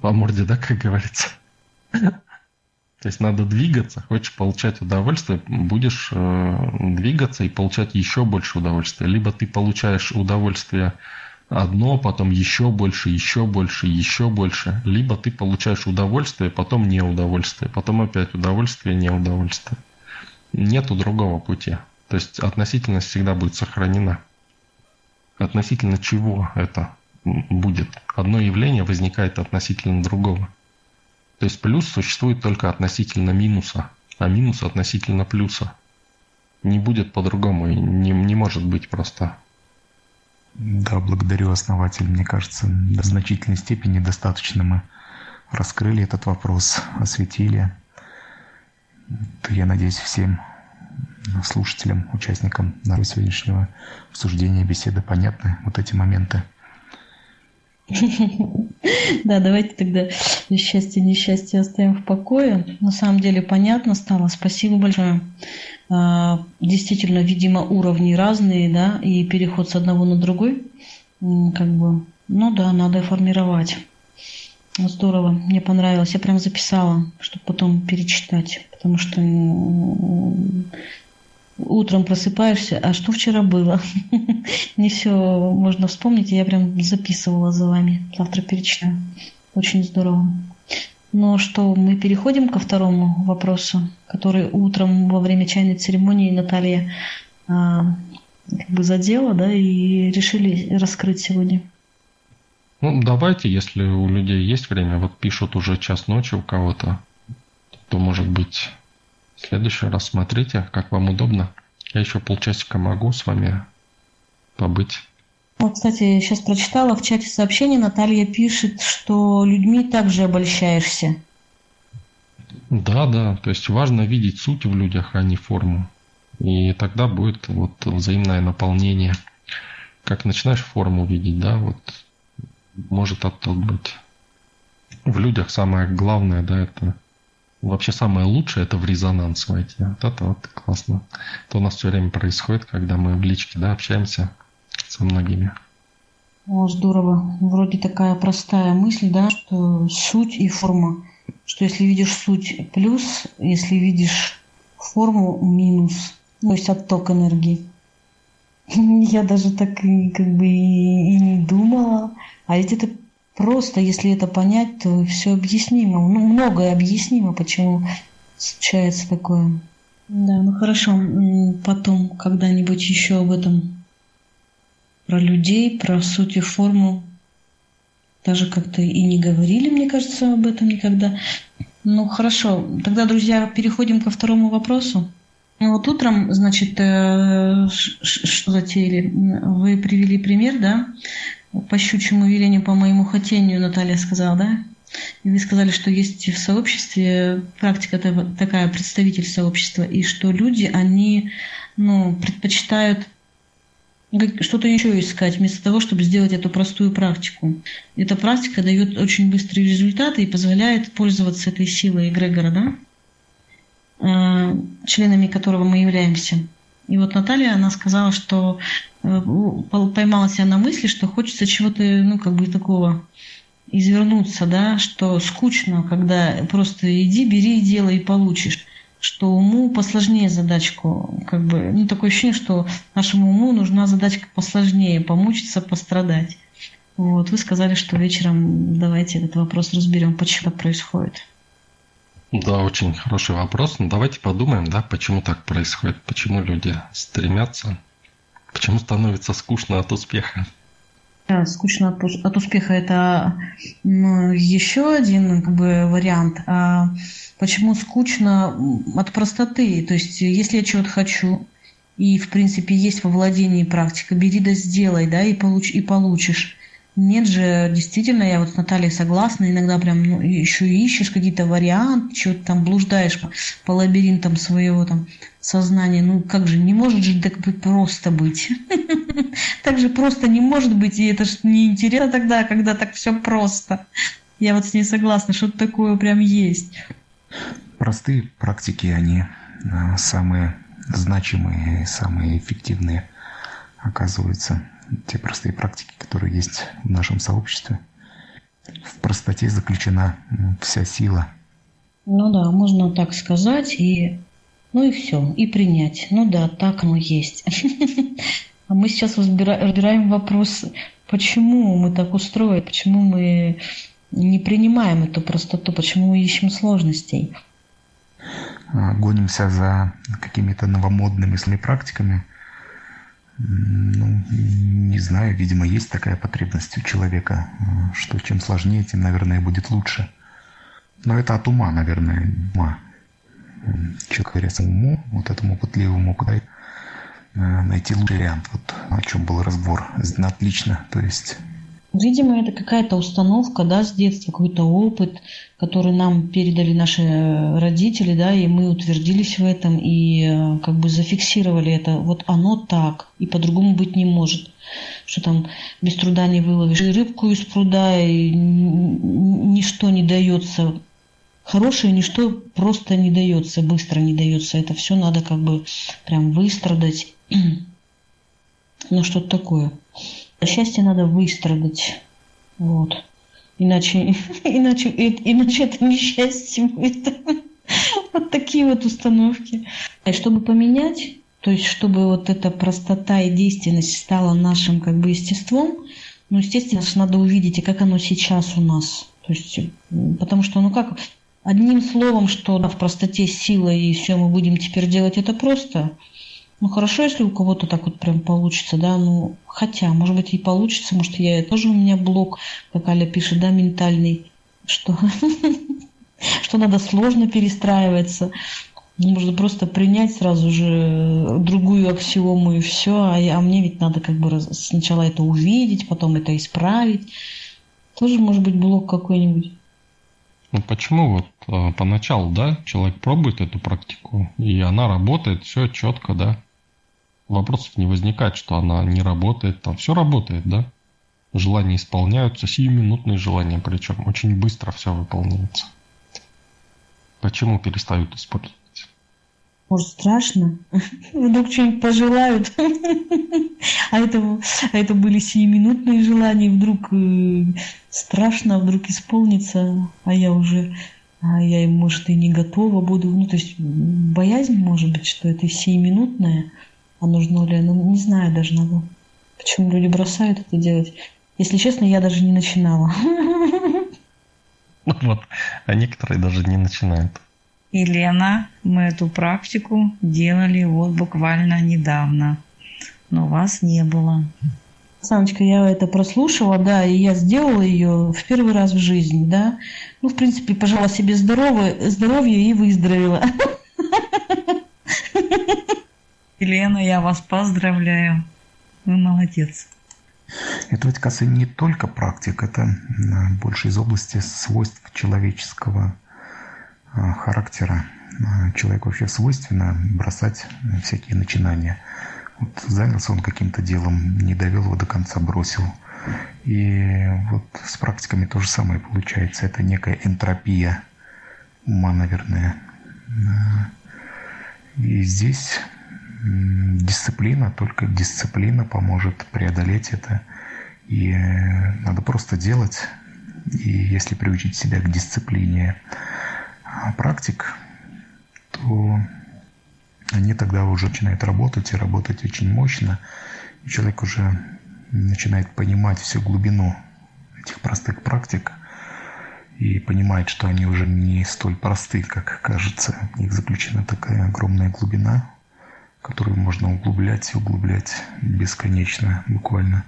B: по морде, да, как говорится. То есть надо двигаться, хочешь получать удовольствие, будешь э, двигаться и получать еще больше удовольствия. Либо ты получаешь удовольствие одно, потом еще больше, еще больше, еще больше. Либо ты получаешь удовольствие, потом неудовольствие, потом опять удовольствие, неудовольствие. Нету другого пути. То есть относительность всегда будет сохранена. Относительно чего это будет? Одно явление возникает относительно другого. То есть плюс существует только относительно минуса, а минус относительно плюса. Не будет по-другому, не, не может быть просто
E: да, благодарю основатель. Мне кажется, до значительной степени достаточно мы раскрыли этот вопрос, осветили. Я надеюсь, всем слушателям, участникам нашего сегодняшнего обсуждения, беседы понятны вот эти моменты.
C: Да, давайте тогда счастье, несчастье оставим в покое. На самом деле понятно стало. Спасибо большое. А, действительно, видимо, уровни разные, да, и переход с одного на другой, как бы, ну да, надо формировать. Здорово, мне понравилось. Я прям записала, чтобы потом перечитать, потому что утром просыпаешься, а что вчера было? Не все можно вспомнить, я прям записывала за вами. Завтра перечитаю. Очень здорово. Но что, мы переходим ко второму вопросу, который утром во время чайной церемонии Наталья а, как бы задела, да, и решили раскрыть сегодня.
B: Ну, давайте, если у людей есть время, вот пишут уже час ночи у кого-то, то, может быть, в следующий раз смотрите, как вам удобно. Я еще полчасика могу с вами побыть.
C: Вот, кстати, сейчас прочитала в чате сообщение, Наталья пишет, что людьми также обольщаешься.
B: Да, да, то есть важно видеть суть в людях, а не форму. И тогда будет вот взаимное наполнение. Как начинаешь форму видеть, да, вот может отток быть. В людях самое главное, да, это вообще самое лучшее это в резонанс войти. Вот это вот классно. Это у нас все время происходит, когда мы в личке, да, общаемся со многими.
C: О, здорово. Вроде такая простая мысль, да, что суть и форма. Что если видишь суть плюс, если видишь форму минус, ну, то есть отток энергии. Я даже так как бы и не думала. А ведь это просто, если это понять, то все объяснимо. Ну, многое объяснимо, почему случается такое. Да, ну хорошо. Потом когда-нибудь еще об этом про людей, про суть и форму даже как-то и не говорили, мне кажется, об этом никогда. Ну хорошо, тогда, друзья, переходим ко второму вопросу. Вот утром, значит, э, что затеяли? Вы привели пример, да? По щучьему велению, по моему хотению, Наталья сказала, да? И вы сказали, что есть в сообществе практика такая, представитель сообщества, и что люди, они ну, предпочитают что-то еще искать, вместо того, чтобы сделать эту простую практику. Эта практика дает очень быстрые результаты и позволяет пользоваться этой силой эгрегора, да? Э, членами которого мы являемся. И вот Наталья, она сказала, что э, поймалась она на мысли, что хочется чего-то, ну, как бы такого извернуться, да, что скучно, когда просто иди, бери, делай и получишь. Что уму посложнее задачку, как бы, ну, такое ощущение, что нашему уму нужна задачка посложнее, помучиться, пострадать. Вот, вы сказали, что вечером давайте этот вопрос разберем, почему так происходит.
B: Да, очень хороший вопрос. Ну, давайте подумаем, да, почему так происходит, почему люди стремятся, почему становится скучно от успеха.
C: Да, скучно от, от успеха это ну, еще один как бы, вариант. А почему скучно от простоты? То есть, если я чего-то хочу, и, в принципе, есть во владении практика, бери да сделай, да, и, получ, и получишь. Нет же, действительно, я вот с Натальей согласна, иногда прям ну, еще ищешь какие-то варианты, что-то там блуждаешь по, по лабиринтам своего там сознания. Ну как же, не может же так просто быть. Так же просто не может быть, и это же неинтересно тогда, когда так все просто. Я вот с ней согласна, что-то такое прям есть.
E: Простые практики, они а, самые значимые самые эффективные оказываются те простые практики, которые есть в нашем сообществе. В простоте заключена вся сила.
C: Ну да, можно так сказать, и ну и все, и принять. Ну да, так оно есть. А мы сейчас разбираем вопрос, почему мы так устроены, почему мы не принимаем эту простоту, почему мы ищем сложностей.
E: А, гонимся за какими-то новомодными практиками – ну, не знаю, видимо, есть такая потребность у человека, что чем сложнее, тем, наверное, будет лучше. Но это от ума, наверное, ума. Человек говорится уму, вот этому пытливому куда найти лучший вариант. Вот о чем был разговор. Отлично. То есть
C: Видимо, это какая-то установка, да, с детства, какой-то опыт, который нам передали наши родители, да, и мы утвердились в этом и э, как бы зафиксировали это. Вот оно так, и по-другому быть не может. Что там без труда не выловишь и рыбку из пруда, и ничто не дается. Хорошее ничто просто не дается, быстро не дается. Это все надо как бы прям выстрадать. Ну, что-то такое. Счастье надо выстрадать. Вот. Иначе, иначе, иначе это несчастье будет. Вот такие вот установки. И чтобы поменять, то есть чтобы вот эта простота и действенность стала нашим как бы естеством, ну, естественно, надо увидеть, как оно сейчас у нас. То есть, потому что, ну как, одним словом, что в простоте сила, и все, мы будем теперь делать это просто – ну хорошо, если у кого-то так вот прям получится, да, ну хотя, может быть и получится, может я тоже у меня блок, как Аля пишет, да, ментальный, что, что надо сложно перестраиваться. Ну, можно просто принять сразу же другую аксиому и все, а, а мне ведь надо как бы сначала это увидеть, потом это исправить. Тоже может быть блок какой-нибудь.
B: Ну почему вот э, поначалу, да, человек пробует эту практику, и она работает, все четко, да, вопросов не возникает, что она не работает. Там все работает, да? Желания исполняются, сиюминутные желания, причем очень быстро все выполняется. Почему перестают использовать?
C: Может, страшно? Вдруг что-нибудь пожелают. А это, а это были сиюминутные желания, вдруг э, страшно, вдруг исполнится, а я уже, а я, может, и не готова буду. Ну, то есть боязнь, может быть, что это сиюминутное – а нужно ли? Ну, не знаю даже, надо. Почему люди бросают это делать? Если честно, я даже не начинала.
B: Вот, а некоторые даже не начинают.
D: Елена, мы эту практику делали вот буквально недавно, но вас не было.
C: Саночка, я это прослушала, да, и я сделала ее в первый раз в жизни, да. Ну, в принципе, пожала себе здоровье, здоровье и выздоровела.
D: Елена, я вас поздравляю. Вы молодец.
E: Это ведь, кажется, не только практик, это больше из области свойств человеческого а, характера. А, человеку вообще свойственно бросать всякие начинания. Вот занялся он каким-то делом, не довел его до конца, бросил. И вот с практиками то же самое получается. Это некая энтропия ума, наверное. И здесь дисциплина, только дисциплина поможет преодолеть это. И э, надо просто делать. И если приучить себя к дисциплине а, практик, то они тогда уже начинают работать и работать очень мощно. И человек уже начинает понимать всю глубину этих простых практик и понимает, что они уже не столь просты, как кажется. В них заключена такая огромная глубина, которую можно углублять и углублять бесконечно, буквально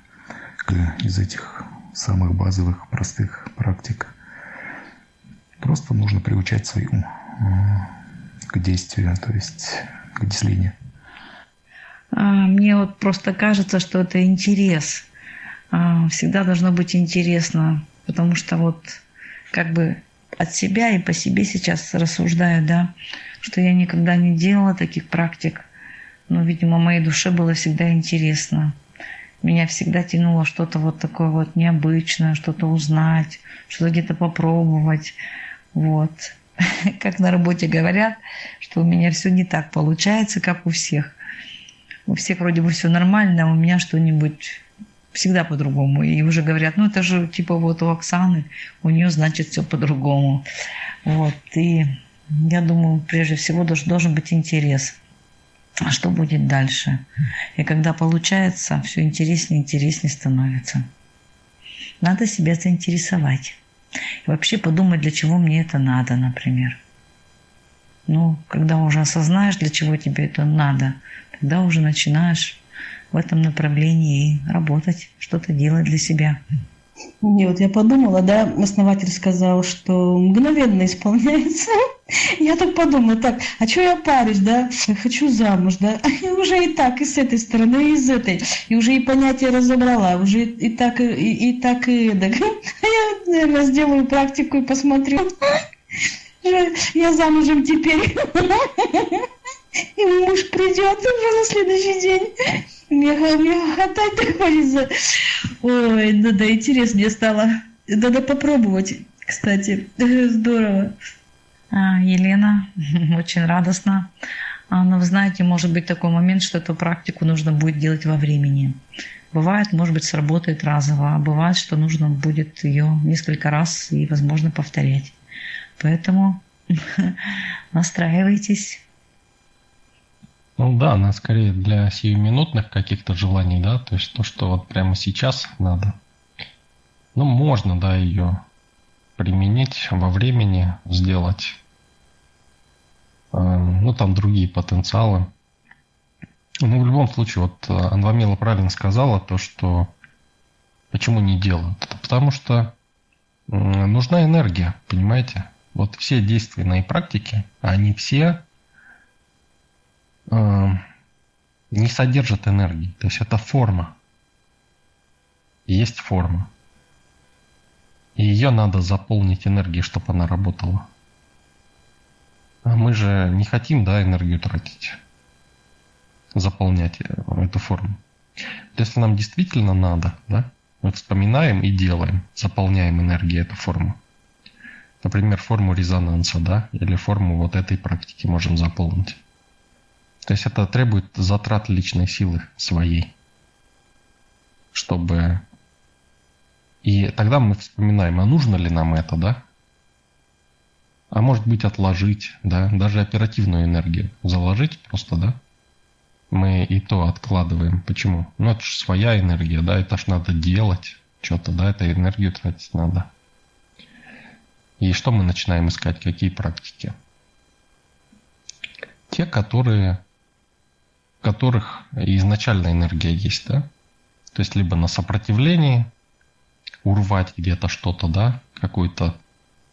E: из этих самых базовых, простых практик. Просто нужно приучать свой ум к действию, то есть к дисциплине.
D: А, мне вот просто кажется, что это интерес. А, всегда должно быть интересно, потому что вот как бы от себя и по себе сейчас рассуждаю, да, что я никогда не делала таких практик, но, видимо, моей душе было всегда интересно. Меня всегда тянуло что-то вот такое вот необычное, что-то узнать, что-то где-то попробовать. Вот. Как на работе говорят, что у меня все не так получается, как у всех. У всех вроде бы все нормально, а у меня что-нибудь всегда по-другому. И уже говорят, ну это же типа вот у Оксаны, у нее значит все по-другому. Вот. И я думаю, прежде всего должен, должен быть интерес а что будет дальше. И когда получается, все интереснее и интереснее становится. Надо себя заинтересовать. И вообще подумать, для чего мне это надо, например. Ну, когда уже осознаешь, для чего тебе это надо, тогда уже начинаешь в этом направлении работать, что-то делать для себя.
C: Не, вот я подумала, да, основатель сказал, что мгновенно исполняется. Я так подумала, так, а что я парюсь, да, хочу замуж, да, я уже и так, и с этой стороны, и с этой, и уже и понятие разобрала, уже и так, и, и так, и эдак. А я, наверное, сделаю практику и посмотрю. Я замужем теперь. И муж придет уже на следующий день. Мне, мне хватать приходится. Ой, да, да, интересно мне стало. Надо попробовать, кстати. Здорово.
D: А, Елена, очень радостно. А, но вы знаете, может быть такой момент, что эту практику нужно будет делать во времени. Бывает, может быть, сработает разово, а бывает, что нужно будет ее несколько раз и, возможно, повторять. Поэтому настраивайтесь.
B: Ну да, она скорее для сиюминутных каких-то желаний, да, то есть то, что вот прямо сейчас надо. Ну, можно, да, ее применить во времени, сделать. Э, ну, там другие потенциалы. Ну, в любом случае, вот э, Анвамила правильно сказала то, что почему не делают. Это потому что нужна энергия, понимаете? Вот все действенные практики, они все э, не содержит энергии. То есть это форма. Есть форма. И ее надо заполнить энергией, чтобы она работала. А мы же не хотим, да, энергию тратить, заполнять э, эту форму. Если нам действительно надо, да, мы вспоминаем и делаем, заполняем энергией эту форму. Например, форму резонанса, да, или форму вот этой практики можем заполнить. То есть это требует затрат личной силы своей, чтобы... И тогда мы вспоминаем, а нужно ли нам это, да? А может быть отложить, да, даже оперативную энергию заложить просто, да? Мы и то откладываем. Почему? Ну это же своя энергия, да, это ж надо делать. что-то, да, это энергию тратить надо. И что мы начинаем искать? Какие практики? Те, которые, в которых изначально энергия есть, да? То есть либо на сопротивлении, урвать где-то что-то, да, какую-то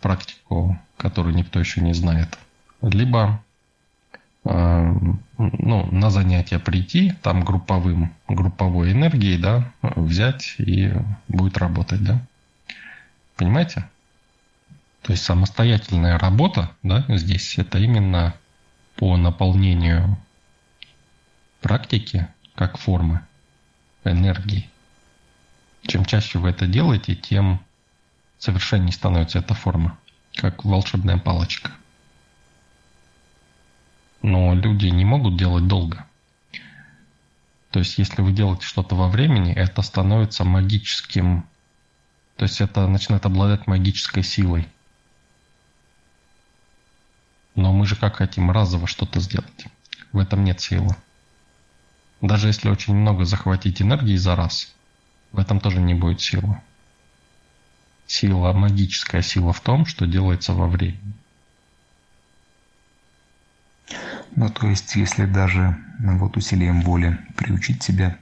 B: практику, которую никто еще не знает, либо э, ну, на занятия прийти, там групповым, групповой энергией, да, взять и будет работать, да. Понимаете? То есть самостоятельная работа, да, здесь это именно по наполнению практики как формы энергии. Чем чаще вы это делаете, тем совершеннее становится эта форма, как волшебная палочка. Но люди не могут делать долго. То есть, если вы делаете что-то во времени, это становится магическим, то есть это начинает обладать магической силой. Но мы же как хотим разово что-то сделать. В этом нет силы. Даже если очень много захватить энергии за раз, в этом тоже не будет силы. Сила, магическая сила в том, что делается во времени.
E: Ну, то есть, если даже ну, вот усилием воли приучить себя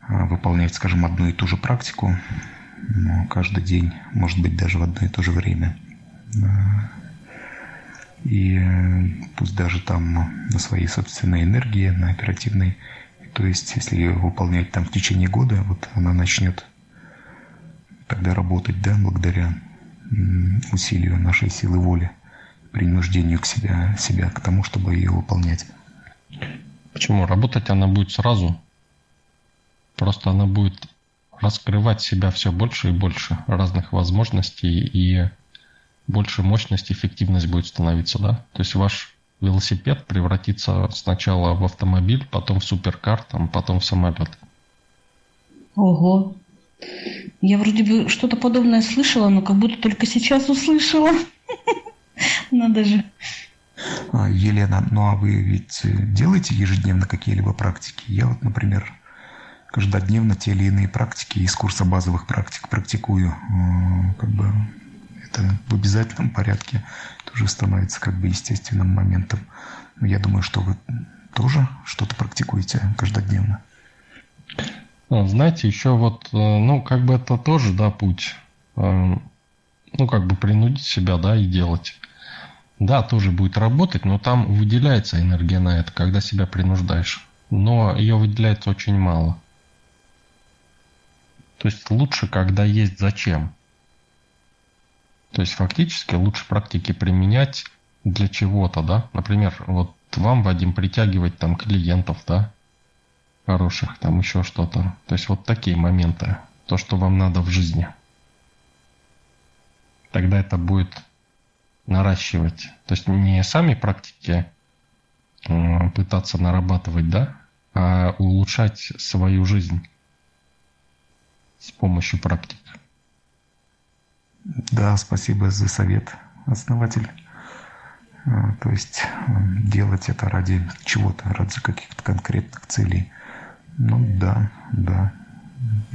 E: а, выполнять, скажем, одну и ту же практику ну, каждый день, может быть, даже в одно и то же время, и э, пусть даже там на своей собственной энергии, на оперативной. То есть, если ее выполнять там в течение года, вот она начнет тогда работать, да, благодаря усилию нашей силы воли, принуждению к себя, себя к тому, чтобы ее выполнять.
B: Почему? Работать она будет сразу. Просто она будет раскрывать себя все больше и больше разных возможностей и больше мощность, эффективность будет становиться, да? То есть ваш велосипед превратится сначала в автомобиль, потом в суперкар, там, потом в самолет.
C: Ого. Я вроде бы что-то подобное слышала, но как будто только сейчас услышала. Надо же.
E: А, Елена, ну а вы ведь делаете ежедневно какие-либо практики? Я вот, например, каждодневно те или иные практики из курса базовых практик практикую. Как бы это в обязательном порядке тоже становится как бы естественным моментом. Я думаю, что вы тоже что-то практикуете каждодневно.
B: Ну, знаете, еще вот, э, ну, как бы это тоже, да, путь. Э, ну, как бы принудить себя, да, и делать. Да, тоже будет работать, но там выделяется энергия на это, когда себя принуждаешь. Но ее выделяется очень мало. То есть лучше, когда есть зачем. То есть фактически лучше практики применять для чего-то, да? Например, вот вам, Вадим, притягивать там клиентов, да? Хороших, там еще что-то. То есть вот такие моменты. То, что вам надо в жизни. Тогда это будет наращивать. То есть не сами практики пытаться нарабатывать, да, а улучшать свою жизнь с помощью практик.
E: Да, спасибо за совет, основатель. А, то есть делать это ради чего-то, ради каких-то конкретных целей. Ну да, да,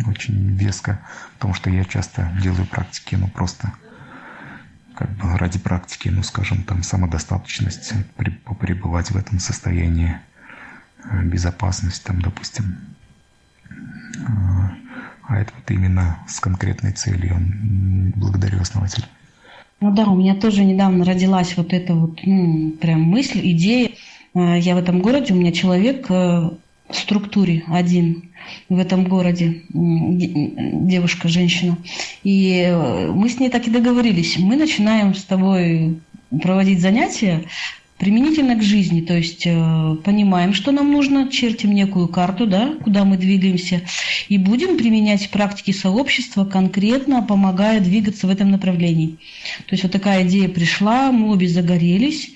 E: очень веско, потому что я часто делаю практики, ну просто как бы ради практики, ну скажем, там самодостаточность, пребывать в этом состоянии, а, безопасность там, допустим. А, это вот именно с конкретной целью. Благодарю, основатель.
C: Ну да, у меня тоже недавно родилась вот эта вот ну, прям мысль, идея. А, я в этом городе, у меня человек э, в структуре один в этом городе, девушка, женщина. И э, мы с ней так и договорились. Мы начинаем с тобой проводить занятия применительно к жизни, то есть э, понимаем, что нам нужно, чертим некую карту, да, куда мы двигаемся, и будем применять практики сообщества конкретно, помогая двигаться в этом направлении. То есть вот такая идея пришла, мы обе загорелись,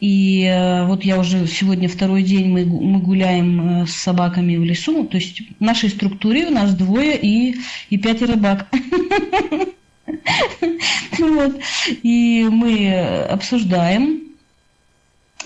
C: и э, вот я уже сегодня второй день мы, мы гуляем э, с собаками в лесу, то есть в нашей структуре у нас двое и, и пятеро рыбак. Вот. И мы обсуждаем,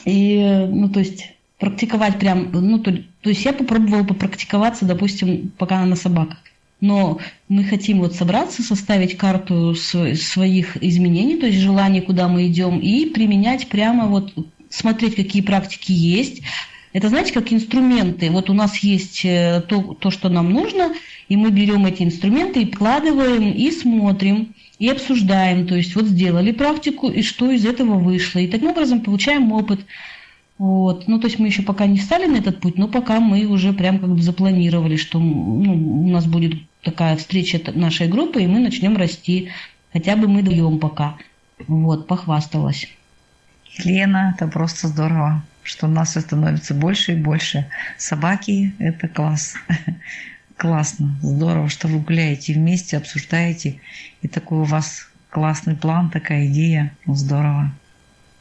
C: и, ну, то есть, практиковать прям, ну, то, то есть я попробовала попрактиковаться, допустим, пока на собаках. но мы хотим вот собраться, составить карту своих изменений, то есть желаний, куда мы идем, и применять прямо вот, смотреть, какие практики есть. Это, знаете, как инструменты. Вот у нас есть э, то, то что нам нужно, и мы берем эти инструменты и вкладываем, и смотрим, и обсуждаем. То есть вот сделали практику, и что из этого вышло. И таким образом получаем опыт. Вот. Ну, то есть мы еще пока не стали на этот путь, но пока мы уже прям как бы запланировали, что ну, у нас будет такая встреча нашей группы, и мы начнем расти. Хотя бы мы даем пока. Вот, похвасталась.
D: Лена, это просто здорово, что у нас становится больше и больше. Собаки – это класс. Классно, здорово, что вы гуляете вместе, обсуждаете. И такой у вас классный план, такая идея. Ну, здорово.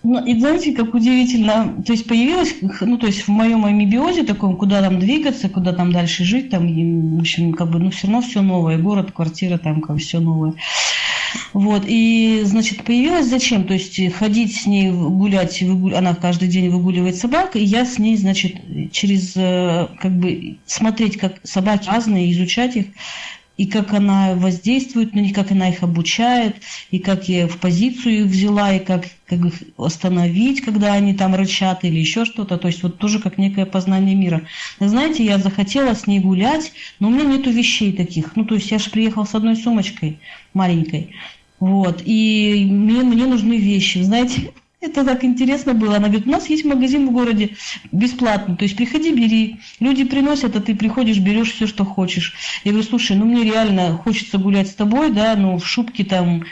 C: Ну, и знаете, как удивительно, то есть появилось, ну, то есть в моем амебиозе таком, куда там двигаться, куда там дальше жить, там, в общем, как бы, ну, все равно все новое, город, квартира, там, как все новое. Вот, и, значит, появилась зачем? То есть ходить с ней гулять, выгуль... она каждый день выгуливает собак, и я с ней, значит, через, э, как бы, смотреть, как собаки разные, изучать их, и как она воздействует на них, как она их обучает, и как я в позицию их взяла, и как, как их остановить, когда они там рычат или еще что-то. То есть вот тоже как некое познание мира. Знаете, я захотела с ней гулять, но у меня нету вещей таких. Ну, то есть я же приехала с одной сумочкой маленькой. Вот, и мне, мне нужны вещи. Знаете, это так интересно было. Она говорит, у нас есть магазин в городе бесплатно. То есть приходи, бери. Люди приносят, а ты приходишь, берешь все, что хочешь. Я говорю, слушай, ну мне реально хочется гулять с тобой, да, ну в шубке там,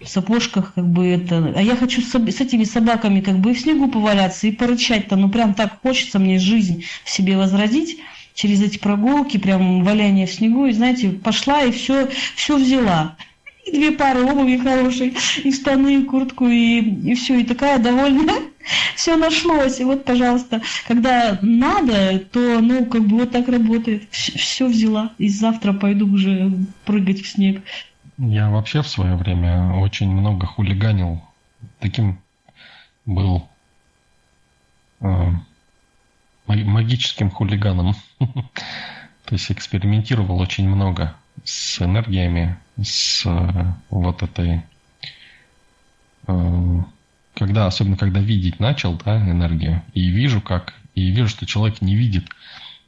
C: в сапожках, как бы это. А я хочу с, с этими собаками как бы и в снегу поваляться, и порычать-то. Ну прям так хочется мне жизнь в себе возродить через эти прогулки, прям валяние в снегу. И знаете, пошла и все, все взяла и две пары обуви хорошей, и штаны, и куртку, и, и все, и такая довольная. Все нашлось. И вот, пожалуйста, когда надо, то, ну, как бы вот так работает. Все взяла. И завтра пойду уже прыгать в снег.
B: Я вообще в свое время очень много хулиганил. Таким был э, магическим хулиганом. То есть экспериментировал очень много с энергиями, с э, вот этой... Э, когда, особенно когда видеть начал, да, энергию, и вижу как, и вижу, что человек не видит.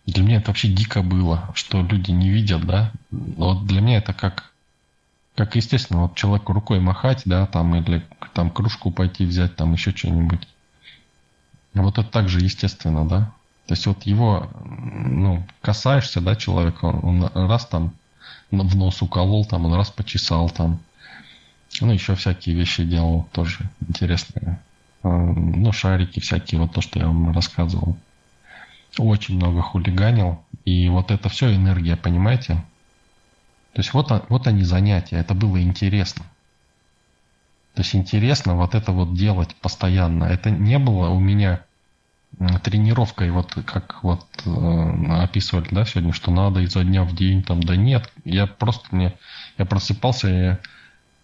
B: Для меня это вообще дико было, что люди не видят, да. Вот для меня это как, как естественно, вот человеку рукой махать, да, там, или там кружку пойти взять, там еще что-нибудь. Вот это также естественно, да. То есть вот его, ну, касаешься, да, человека, он раз там в нос уколол, там он раз почесал там. Ну, еще всякие вещи делал тоже интересные. А, ну, шарики всякие, вот то, что я вам рассказывал. Очень много хулиганил. И вот это все энергия, понимаете? То есть вот, вот они занятия, это было интересно. То есть интересно вот это вот делать постоянно. Это не было у меня тренировкой, вот как вот э, описывали, да, сегодня, что надо изо дня в день, там, да нет, я просто мне, я просыпался, я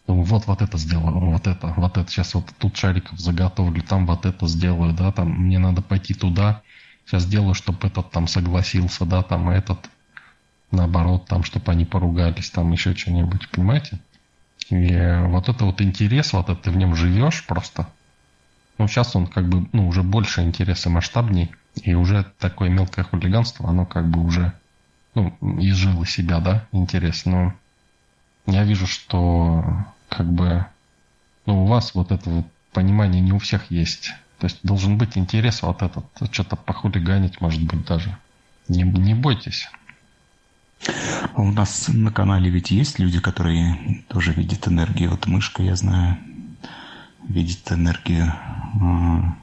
B: думаю, вот, вот это сделаю, вот это, вот это, сейчас вот тут шариков заготовлю, там вот это сделаю, да, там, мне надо пойти туда, сейчас сделаю, чтобы этот там согласился, да, там, этот, наоборот, там, чтобы они поругались, там, еще что-нибудь, понимаете? И вот это вот интерес, вот это ты в нем живешь просто – ну, сейчас он как бы, ну, уже больше интереса масштабней, и уже такое мелкое хулиганство, оно как бы уже, ну, изжило себя, да, интерес. Но я вижу, что как бы, ну, у вас вот это вот понимание не у всех есть. То есть должен быть интерес вот этот, что-то похулиганить, может быть, даже. Не, не бойтесь.
E: У нас на канале ведь есть люди, которые тоже видят энергию. Вот мышка, я знаю, видит энергию. А,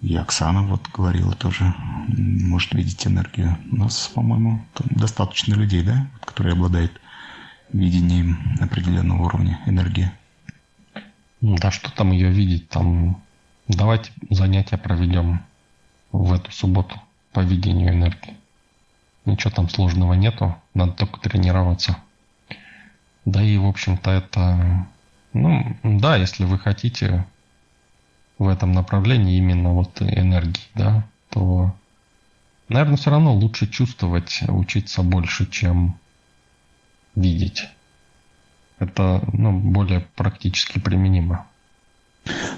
E: и Оксана вот говорила тоже, может видеть энергию. У нас, по-моему, достаточно людей, да, которые обладают видением определенного уровня энергии.
B: Да что там ее видеть? Там давайте занятия проведем в эту субботу по видению энергии. Ничего там сложного нету, надо только тренироваться. Да и, в общем-то, это ну, да, если вы хотите в этом направлении именно вот энергии, да, то, наверное, все равно лучше чувствовать, учиться больше, чем видеть. Это ну, более практически применимо.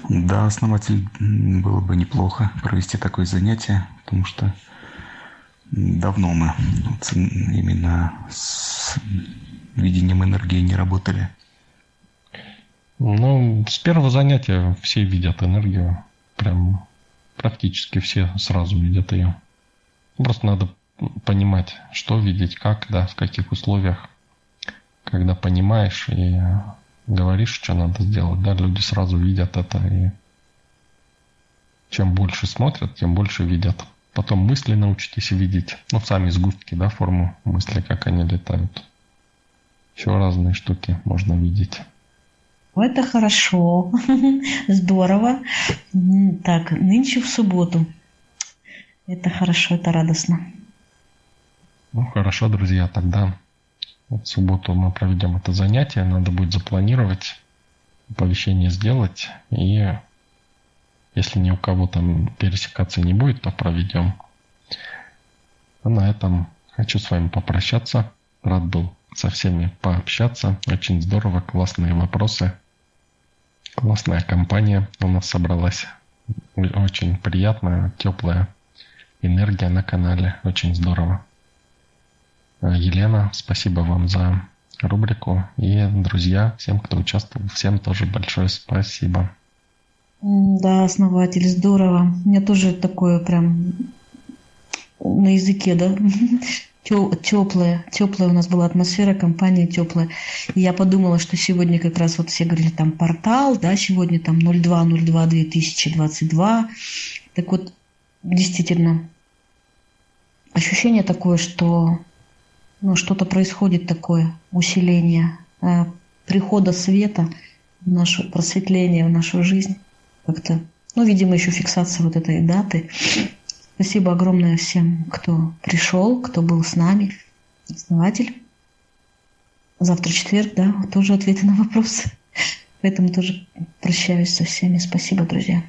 E: Да, основатель, было бы неплохо провести такое занятие, потому что давно мы именно с видением энергии не работали.
B: Ну, с первого занятия все видят энергию. Прям практически все сразу видят ее. Просто надо понимать, что видеть, как, да, в каких условиях. Когда понимаешь и говоришь, что надо сделать, да, люди сразу видят это. И чем больше смотрят, тем больше видят. Потом мысли научитесь видеть, ну, сами сгустки, да, форму мысли, как они летают. Еще разные штуки можно видеть.
C: Это хорошо, здорово. Так, нынче в субботу. Это хорошо, это радостно.
B: Ну, хорошо, друзья, тогда в субботу мы проведем это занятие. Надо будет запланировать, оповещение сделать. И если ни у кого там пересекаться не будет, то проведем. А на этом хочу с вами попрощаться. Рад был со всеми пообщаться. Очень здорово, классные вопросы. Классная компания у нас собралась. Очень приятная, теплая энергия на канале. Очень здорово. Э, Елена, спасибо вам за рубрику. И, друзья, всем, кто участвовал, всем тоже большое спасибо.
C: Да, основатель, здорово. У меня тоже такое прям на языке, да, теплая, теплая у нас была атмосфера, компания теплая. И я подумала, что сегодня как раз вот все говорили там портал, да, сегодня там 0202-2022. Так вот, действительно, ощущение такое, что ну, что-то происходит такое, усиление э, прихода света в нашу просветление, в нашу жизнь. Как-то, ну, видимо, еще фиксация вот этой даты. Спасибо огромное всем, кто пришел, кто был с нами. Основатель. Завтра четверг, да, тоже ответы на вопросы. Поэтому тоже прощаюсь со всеми. Спасибо, друзья.